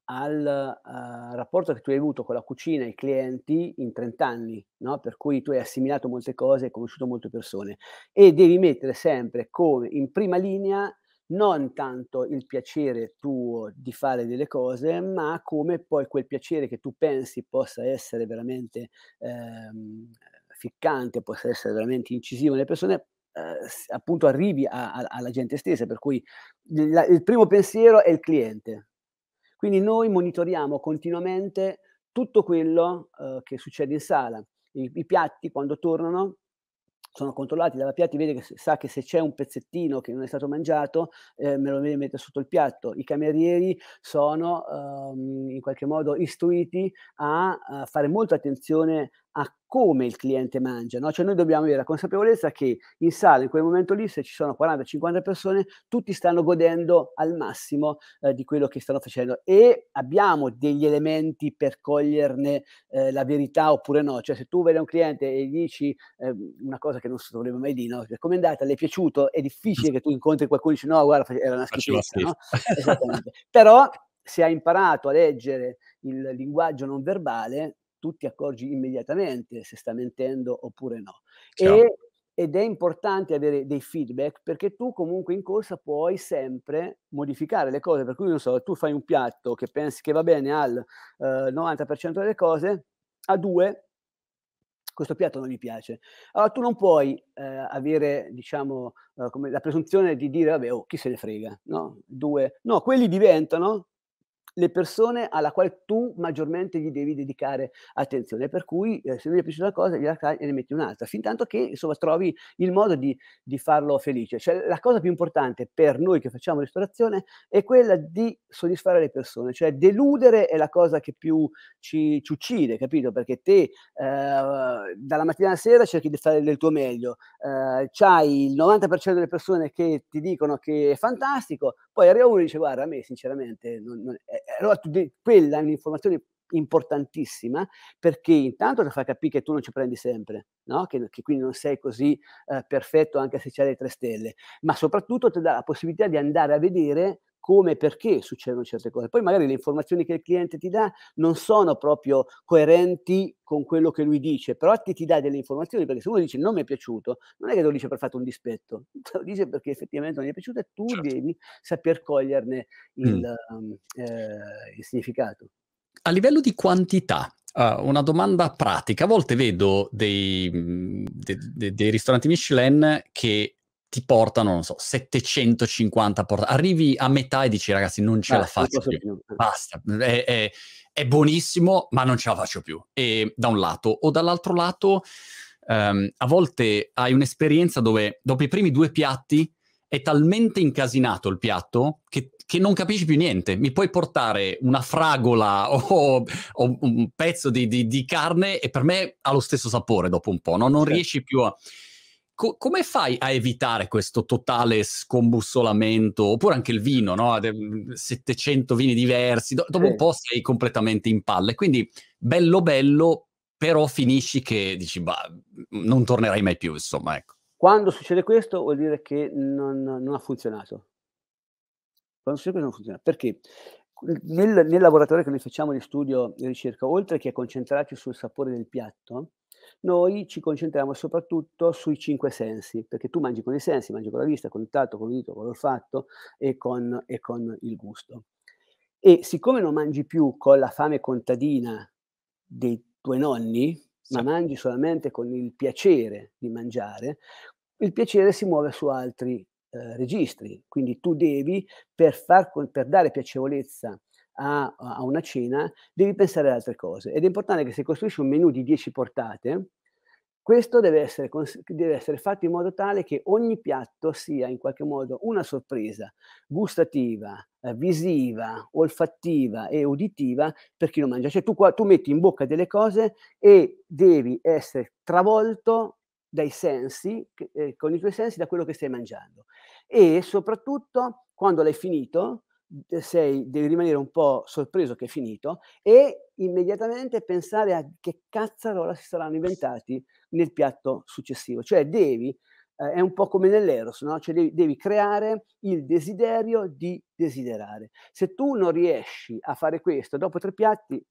al uh, rapporto che tu hai avuto con la cucina e i clienti in 30 anni, no? per cui tu hai assimilato molte cose, hai conosciuto molte persone. E devi mettere sempre come in prima linea non tanto il piacere tuo di fare delle cose, ma come poi quel piacere che tu pensi possa essere veramente ehm, ficcante, possa essere veramente incisivo nelle persone, eh, appunto arrivi a, a, alla gente stessa, per cui il, il primo pensiero è il cliente, quindi noi monitoriamo continuamente tutto quello uh, che succede in sala. I, I, piatti quando tornano sono controllati dalla piatti, vede che sa che se c'è un pezzettino che non è stato mangiato, eh, me lo deve mettere sotto il piatto. I camerieri sono um, in qualche modo istruiti a, a fare molta attenzione a come il cliente mangia, no? Cioè noi dobbiamo avere la consapevolezza che in sala, in quel momento lì, se ci sono 40-50 persone, tutti stanno godendo al massimo eh, di quello che stanno facendo e abbiamo degli elementi per coglierne eh, la verità oppure no. Cioè se tu vedi un cliente e gli dici eh, una cosa che non si dovrebbe mai dire, no? Come è andata, le è piaciuto, è difficile che tu incontri qualcuno e dici no, guarda, era una schifezza, no? [LAUGHS] Però se hai imparato a leggere il linguaggio non verbale, tu ti accorgi immediatamente se sta mentendo oppure no. E, ed è importante avere dei feedback perché tu comunque in corsa puoi sempre modificare le cose. Per cui, non so, tu fai un piatto che pensi che va bene al eh, 90% delle cose, a due questo piatto non mi piace. Allora tu non puoi eh, avere, diciamo, eh, come la presunzione di dire, vabbè, oh, chi se ne frega, no? Due, no, quelli diventano le persone alla quale tu maggiormente gli devi dedicare attenzione. Per cui eh, se non gli è piaciuta una cosa, gliela cagli e ne metti un'altra, fin tanto che insomma trovi il modo di, di, farlo felice. Cioè la cosa più importante per noi che facciamo ristorazione è quella di soddisfare le persone, cioè deludere è la cosa che più ci, ci uccide, capito? Perché te eh, dalla mattina alla sera cerchi di fare del tuo meglio, eh, c'hai il 90% delle persone che ti dicono che è fantastico, poi arriva uno e dice guarda a me sinceramente non, non, è, allora quella è un'informazione importantissima perché intanto ti fa capire che tu non ci prendi sempre, no? che, che, quindi non sei così eh, perfetto anche se c'hai le tre stelle, ma soprattutto ti dà la possibilità di andare a vedere come e perché succedono certe cose. Poi magari le informazioni che il cliente ti dà non sono proprio coerenti con quello che lui dice, però ti, ti dà delle informazioni perché se uno dice non mi è piaciuto, non è che lo dice per fatto un dispetto, [LAUGHS] lo dice perché effettivamente non gli è piaciuto e tu certo. devi saper coglierne il, mm. um, eh, il significato. A livello di quantità, Uh, una domanda pratica. A volte vedo dei, mm, de, de, dei, ristoranti Michelin che ti portano, non so, 750 portate. Arrivi a metà e dici, ragazzi, non ce ah, la faccio più. più. Basta. È, è, è, buonissimo, ma non ce la faccio più. E da un lato. O dall'altro lato, um, a volte hai un'esperienza dove dopo i primi due piatti è talmente incasinato il piatto che, che non capisci più niente. Mi puoi portare una fragola [LAUGHS] o, o un pezzo di, di, di, carne e per me ha lo stesso sapore dopo un po', no? non certo. riesci più a co- come fai a evitare questo totale scombussolamento? Oppure anche il vino, no? 700 vini diversi, Do- dopo un po' sei completamente in palle. Quindi bello bello, però finisci che dici, bah, non tornerai mai più, insomma, ecco. Quando succede questo vuol dire che non, non ha funzionato. Quando succede questo non funziona. Perché? Nel, nel, laboratorio che noi facciamo di studio e ricerca, oltre che concentrarci sul sapore del piatto, noi ci concentriamo soprattutto sui cinque sensi, perché tu mangi con i sensi, mangi con la vista, con il tatto, con l'udito, con l'olfatto e con, e con il gusto. E siccome non mangi più con la fame contadina dei tuoi nonni, sì. ma mangi solamente con il piacere di mangiare, il piacere si muove su altri eh, registri. Quindi tu devi, per, far, per dare piacevolezza a, a, una cena, devi pensare ad altre cose. Ed è importante che se costruisci un menù di 10 portate, questo deve essere, deve essere, fatto in modo tale che ogni piatto sia in qualche modo una sorpresa gustativa, eh, visiva, olfattiva e uditiva per chi lo mangia. Cioè tu, tu metti in bocca delle cose e devi essere travolto dai sensi, eh, con i tuoi sensi, da quello che stai mangiando. E soprattutto, quando l'hai finito, sei, devi rimanere un po' sorpreso che è finito e immediatamente pensare a che cazzarola si saranno inventati nel piatto successivo. Cioè devi, eh, è un po' come nell'Eros, no? cioè devi, devi creare il desiderio di desiderare. Se tu non riesci a fare questo dopo tre piatti,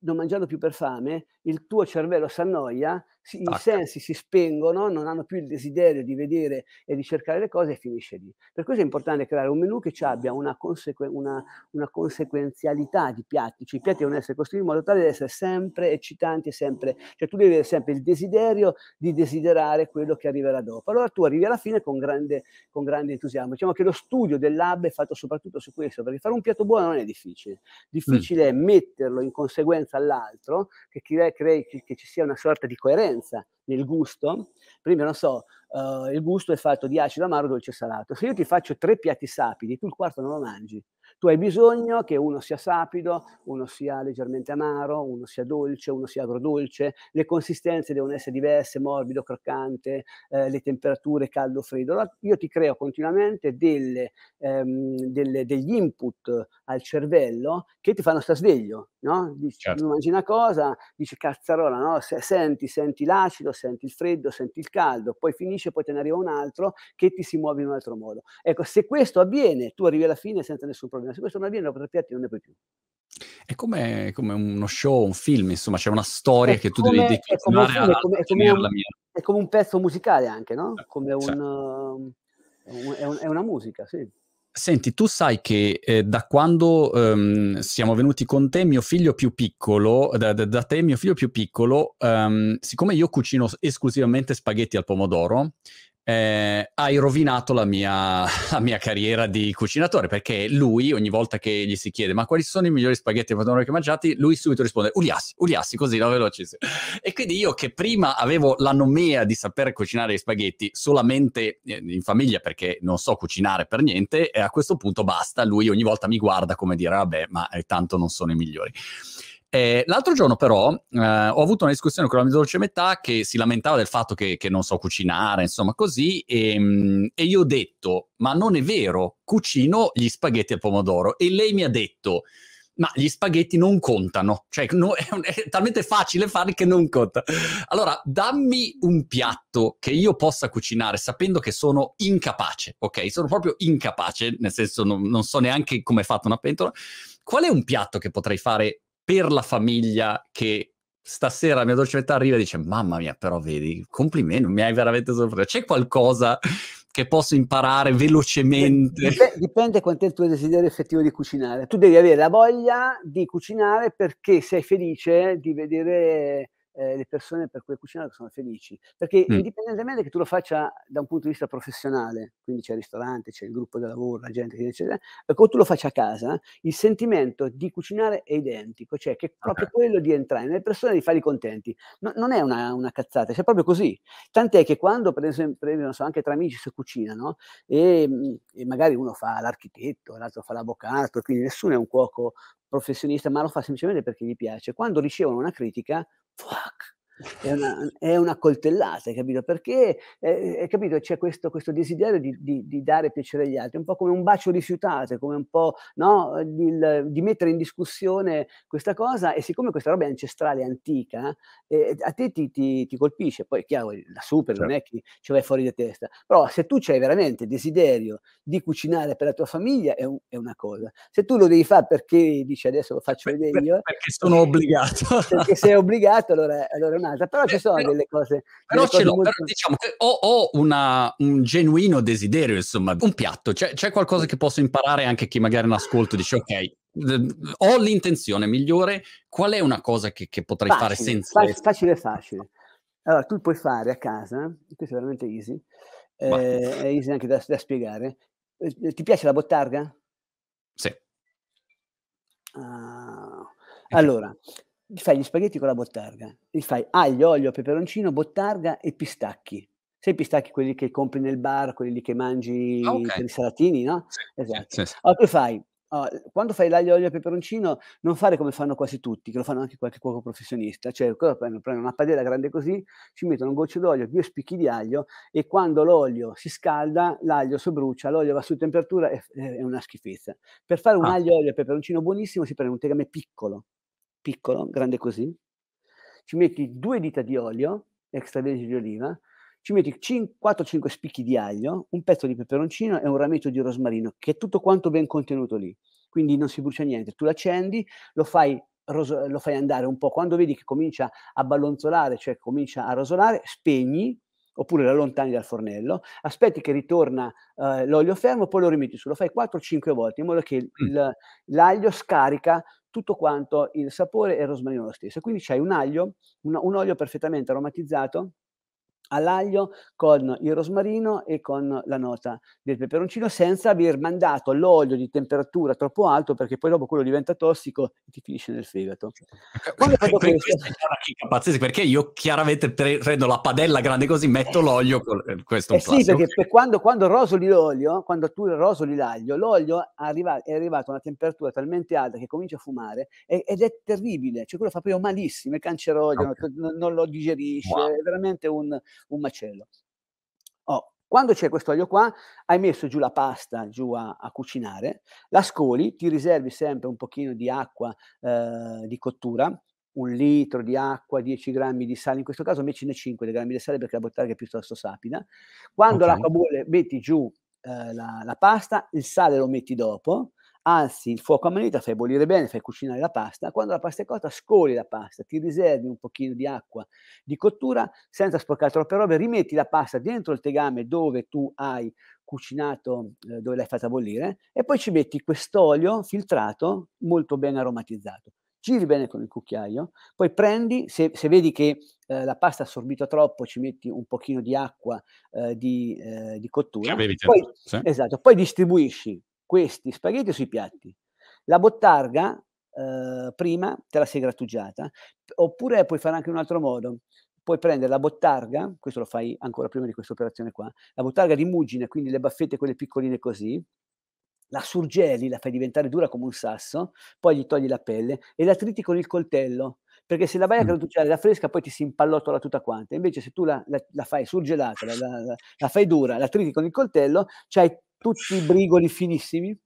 non mangiando più per fame, il tuo cervello si annoia, si, i sensi si spengono, non hanno più il desiderio di vedere e di cercare le cose e finisce lì. Per questo è importante creare un menù che abbia una, consequ- una, una conseguenzialità di piatti, cioè i piatti devono essere costruiti in modo tale da essere sempre eccitanti, sempre, cioè tu devi avere sempre il desiderio di desiderare quello che arriverà dopo. Allora tu arrivi alla fine con grande, con grande entusiasmo. Diciamo che lo studio del lab è fatto soprattutto su questo, perché fare un piatto buono non è difficile. Difficile mm. è metterlo in conseguenza all'altro, che crei, crei che, che ci sia una sorta di coerenza nel gusto. Prima, non so, uh, il gusto è fatto di acido, amaro, dolce e salato. Se io ti faccio tre piatti sapidi, tu il quarto non lo mangi. Tu hai bisogno che uno sia sapido, uno sia leggermente amaro, uno sia dolce, uno sia agrodolce, le consistenze devono essere diverse, morbido, croccante, eh, le temperature caldo, freddo. Allora, io ti creo continuamente delle, ehm, delle, degli input al cervello che ti fanno stare sveglio, no? Dici, certo. mangi una cosa, dici cazzarola, no? Se, senti, senti l'acido, senti il freddo, senti il caldo, poi finisce, poi te ne arriva un altro che ti si muove in un altro modo. Ecco, se questo avviene, tu arrivi alla fine senza nessun problema. Se questo non avviene, dopo tre piatti non ne puoi più. È come, come uno show, un film, insomma, c'è una storia è che tu devi declinare è come, è, come un, è come un pezzo musicale anche, no? Come un, uh, è, un, è una musica, sì. Senti, tu sai che eh, da quando um, siamo venuti con te, mio figlio più piccolo, da, da, da te, mio figlio più piccolo, um, siccome io cucino esclusivamente spaghetti al pomodoro, eh, hai rovinato la mia, [LAUGHS] la mia, carriera di cucinatore perché lui ogni volta che gli si chiede ma quali sono i migliori spaghetti che hai mangiati? lui subito risponde Uliassi, Uliassi così no, velocissimo. E quindi io che prima avevo la nomea di sapere cucinare gli spaghetti solamente eh, in famiglia perché non so cucinare per niente e a questo punto basta lui ogni volta mi guarda come dire vabbè ma eh, tanto non sono i migliori eh, l'altro giorno però eh, ho avuto una discussione con la mia dolce metà che si lamentava del fatto che, che non so cucinare, insomma così, e, ehm, e, io ho detto, ma non è vero, cucino gli spaghetti al pomodoro. E lei mi ha detto, ma gli spaghetti non contano, cioè no, [LAUGHS] è, è, talmente facile farli che non conta. Allora, dammi un piatto che io possa cucinare sapendo che sono incapace, ok? Sono proprio incapace, nel senso non, non so neanche come è fatta una pentola. Qual è un piatto che potrei fare per la famiglia che stasera la mia dolce metà arriva e dice mamma mia però vedi complimenti mi hai veramente sorpreso. C'è qualcosa che posso imparare velocemente? Dipende, dipende quanto è il tuo desiderio effettivo di cucinare. Tu devi avere la voglia di cucinare perché sei felice di vedere eh, le persone per cui cucinare sono felici. Perché mm. indipendentemente che tu lo faccia da un punto di vista professionale, quindi c'è il ristorante, c'è il gruppo di lavoro, la gente che eccetera, o tu lo faccia a casa, il sentimento di cucinare è identico, cioè che è proprio okay. quello di entrare nelle persone e di farli contenti. No, non è una, una, cazzata, cioè proprio così. Tant'è che quando, per esempio, non so, anche tra amici si cucinano e, e magari uno fa l'architetto, l'altro fa l'avvocato, quindi nessuno è un cuoco professionista, ma lo fa semplicemente perché gli piace. Quando ricevono una critica, fuck, è una, è una coltellata, capito? Perché eh, capito? c'è questo, questo desiderio di, di, di, dare piacere agli altri, un po' come un bacio rifiutato, come un po' no? di, di, mettere in discussione questa cosa e siccome questa roba è ancestrale, antica, eh, a te ti, ti, ti, colpisce, poi chiaro, la super certo. non è che ci vai fuori di testa, però se tu hai veramente desiderio di cucinare per la tua famiglia è, un, è, una cosa, se tu lo devi fare perché dici adesso lo faccio vedere io, perché sono obbligato, perché sei obbligato allora, allora è un'altra, però ci sono però, delle cose. Però delle ce l'ho, molto... però diciamo che ho, ho una, un genuino desiderio, insomma, un piatto, c'è, c'è qualcosa che posso imparare anche chi magari in ascolto dice ok, ho l'intenzione migliore, qual è una cosa che, che potrei facile, fare senza... Facile, facile, facile. Allora, tu puoi fare a casa, questo è veramente easy, eh, è easy anche da, da spiegare. Eh, ti piace la bottarga? Sì. Ah, allora, fai gli spaghetti con la bottarga, gli fai aglio, olio, peperoncino, bottarga e pistacchi. Sai i pistacchi quelli che compri nel bar, quelli che mangi ah, okay. per i salatini, no? Sì, esatto. Sì, sì. Allora, tu fai Uh, quando fai l'aglio, olio e peperoncino, non fare come fanno quasi tutti, che lo fanno anche qualche cuoco professionista. Cioè, prendono? Prendono una padella grande così, ci mettono un goccio d'olio, due spicchi di aglio e quando l'olio si scalda, l'aglio si brucia, l'olio va su temperatura e è una schifezza. Per fare un ah. aglio, olio e peperoncino buonissimo si prende un tegame piccolo, piccolo, grande così, ci metti due dita di olio, extravergine di oliva, ci metti 4-5 spicchi di aglio, un pezzo di peperoncino e un rametto di rosmarino, che è tutto quanto ben contenuto lì. Quindi non si brucia niente. Tu l'accendi, lo fai, ros- lo fai andare un po'. Quando vedi che comincia a ballonzolare, cioè comincia a rosolare, spegni oppure lo allontani dal fornello, aspetti che ritorna uh, l'olio fermo, poi lo rimetti su, lo fai 4-5 volte in modo che mm. il, l'aglio scarica tutto quanto il sapore e il rosmarino lo stesso. Quindi c'hai un aglio, un, un olio perfettamente aromatizzato all'aglio con il rosmarino e con la nota del peperoncino senza aver mandato l'olio di temperatura troppo alto perché poi dopo quello diventa tossico e ti finisce nel fegato. Quando [LAUGHS] fatto questo... Pazzesco, perché io chiaramente prendo la padella grande così, metto l'olio, eh, questo eh sì, perché per quando, quando, rosoli l'olio, quando tu rosoli l'aglio, l'olio arriva, è arrivato a una temperatura talmente alta che comincia a fumare ed è terribile, cioè quello fa proprio malissimo, è cancerogeno, okay. non, non, lo digerisce, wow. è veramente un, un macello. Oh, quando c'è questo olio qua, hai messo giù la pasta giù a, a, cucinare, la scoli, ti riservi sempre un pochino di acqua eh, di cottura, un litro di acqua, 10 grammi di sale, in questo caso mettine 5 grammi di sale perché la bottega è piuttosto sapida. Quando okay. l'acqua bolle, metti giù eh, la, la, pasta, il sale lo metti dopo, alzi il fuoco a manetta, fai bollire bene, fai cucinare la pasta, quando la pasta è cotta scoli la pasta, ti riservi un pochino di acqua di cottura senza sporcare troppe robe, rimetti la pasta dentro il tegame dove tu hai cucinato, eh, dove l'hai fatta bollire e poi ci metti quest'olio filtrato molto ben aromatizzato. giri bene con il cucchiaio, poi prendi, se, se vedi che eh, la pasta ha assorbito troppo, ci metti un pochino di acqua eh, di, eh, di, cottura, poi, sì. esatto, poi distribuisci questi spaghetti sui piatti. La bottarga eh, prima te la sei grattugiata, oppure puoi fare anche in un altro modo. Puoi prendere la bottarga, questo lo fai ancora prima di questa operazione qua, la bottarga di muggine, quindi le baffette quelle piccoline così, la surgeli, la fai diventare dura come un sasso, poi gli togli la pelle e la triti con il coltello, perché se la vai a grattugiare la fresca poi ti si impallottola tutta quanta, invece se tu la, la, la fai surgelata, la, la, fai dura, la triti con il coltello, c'hai tutti i brigoli finissimi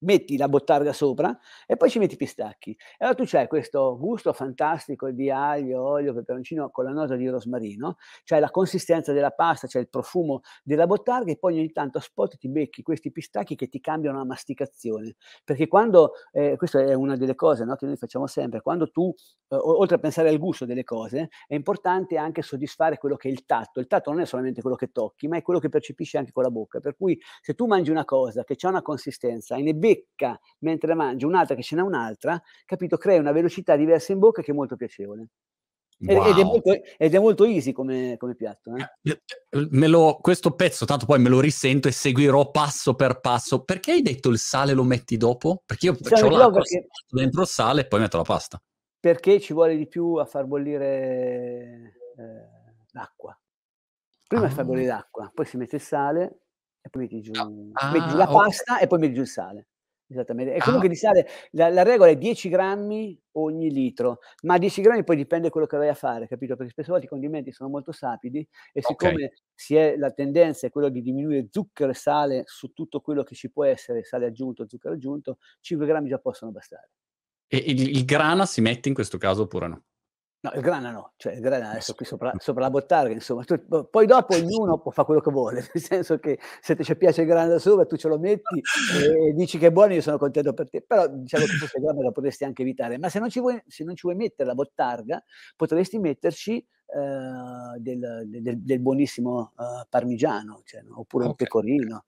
metti la bottarga sopra e poi ci metti i pistacchi. E allora tu c'hai questo gusto fantastico di aglio, olio, peperoncino con la nota di rosmarino, c'hai la consistenza della pasta, c'è il profumo della bottarga e poi ogni tanto a spot ti becchi questi pistacchi che ti cambiano la masticazione. Perché quando, eh, questa è una delle cose no, che noi facciamo sempre, quando tu, eh, oltre a pensare al gusto delle cose, è importante anche soddisfare quello che è il tatto. Il tatto non è solamente quello che tocchi, ma è quello che percepisci anche con la bocca. Per cui se tu mangi una cosa che ha una consistenza e ne becca mentre mangi un'altra che ce n'è un'altra, capito? Crea una velocità diversa in bocca che è molto piacevole. Wow. Ed, è molto, ed, è molto, easy come, come piatto. Eh? eh, eh lo, questo pezzo, tanto poi me lo risento e seguirò passo per passo. Perché hai detto il sale lo metti dopo? Perché io ho l'acqua perché... dentro il sale e poi metto la pasta. Perché ci vuole di più a far bollire eh, l'acqua. Prima ah. far bollire l'acqua, poi si mette il sale e poi metti giù, ah, metti giù la okay. pasta e poi metti giù il sale. Esattamente. E comunque ah. di sale, la, la, regola è 10 grammi ogni litro, ma 10 grammi poi dipende da quello che vai a fare, capito? Perché spesso volte i condimenti sono molto sapidi e siccome okay. si è, la tendenza è quella di diminuire zucchero e sale su tutto quello che ci può essere, sale aggiunto, zucchero aggiunto, 5 grammi già possono bastare. E il, il grana si mette in questo caso oppure no? No, il grana no, cioè il grana adesso qui sopra, [LAUGHS] sopra la bottarga, insomma. Tu, poi dopo ognuno può fare quello che vuole, nel senso che se ti piace il grana da sopra tu ce lo metti e dici che è buono, io sono contento per te. Però diciamo che il grana lo potresti anche evitare. Ma se non ci vuoi, se non ci vuoi mettere la bottarga, potresti metterci uh, del, del, del, buonissimo uh, parmigiano, cioè, oppure okay. un pecorino.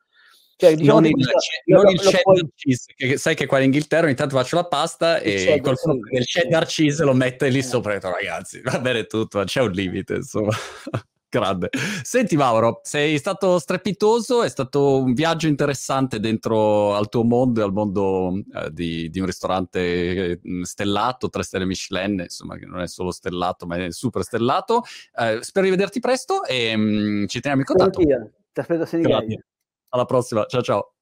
Cioè, diciamo non, il, non lo, il cheddar puoi... cheese, che sai che qua in Inghilterra ogni tanto faccio la pasta il e qualcuno del cheddar cheese lo mette lì eh. sopra e detto ragazzi, va bene tutto, c'è un limite insomma. [LAUGHS] Grande. Senti Mauro, sei stato strepitoso, è stato un viaggio interessante dentro al tuo mondo e al mondo eh, di, di, un ristorante eh, stellato, tre stelle Michelin, insomma che non è solo stellato ma è super stellato. Eh, spero di vederti presto e mh, mm, ci teniamo in contatto. Ti aspetto a Senigallia. Alla prossima, ciao ciao.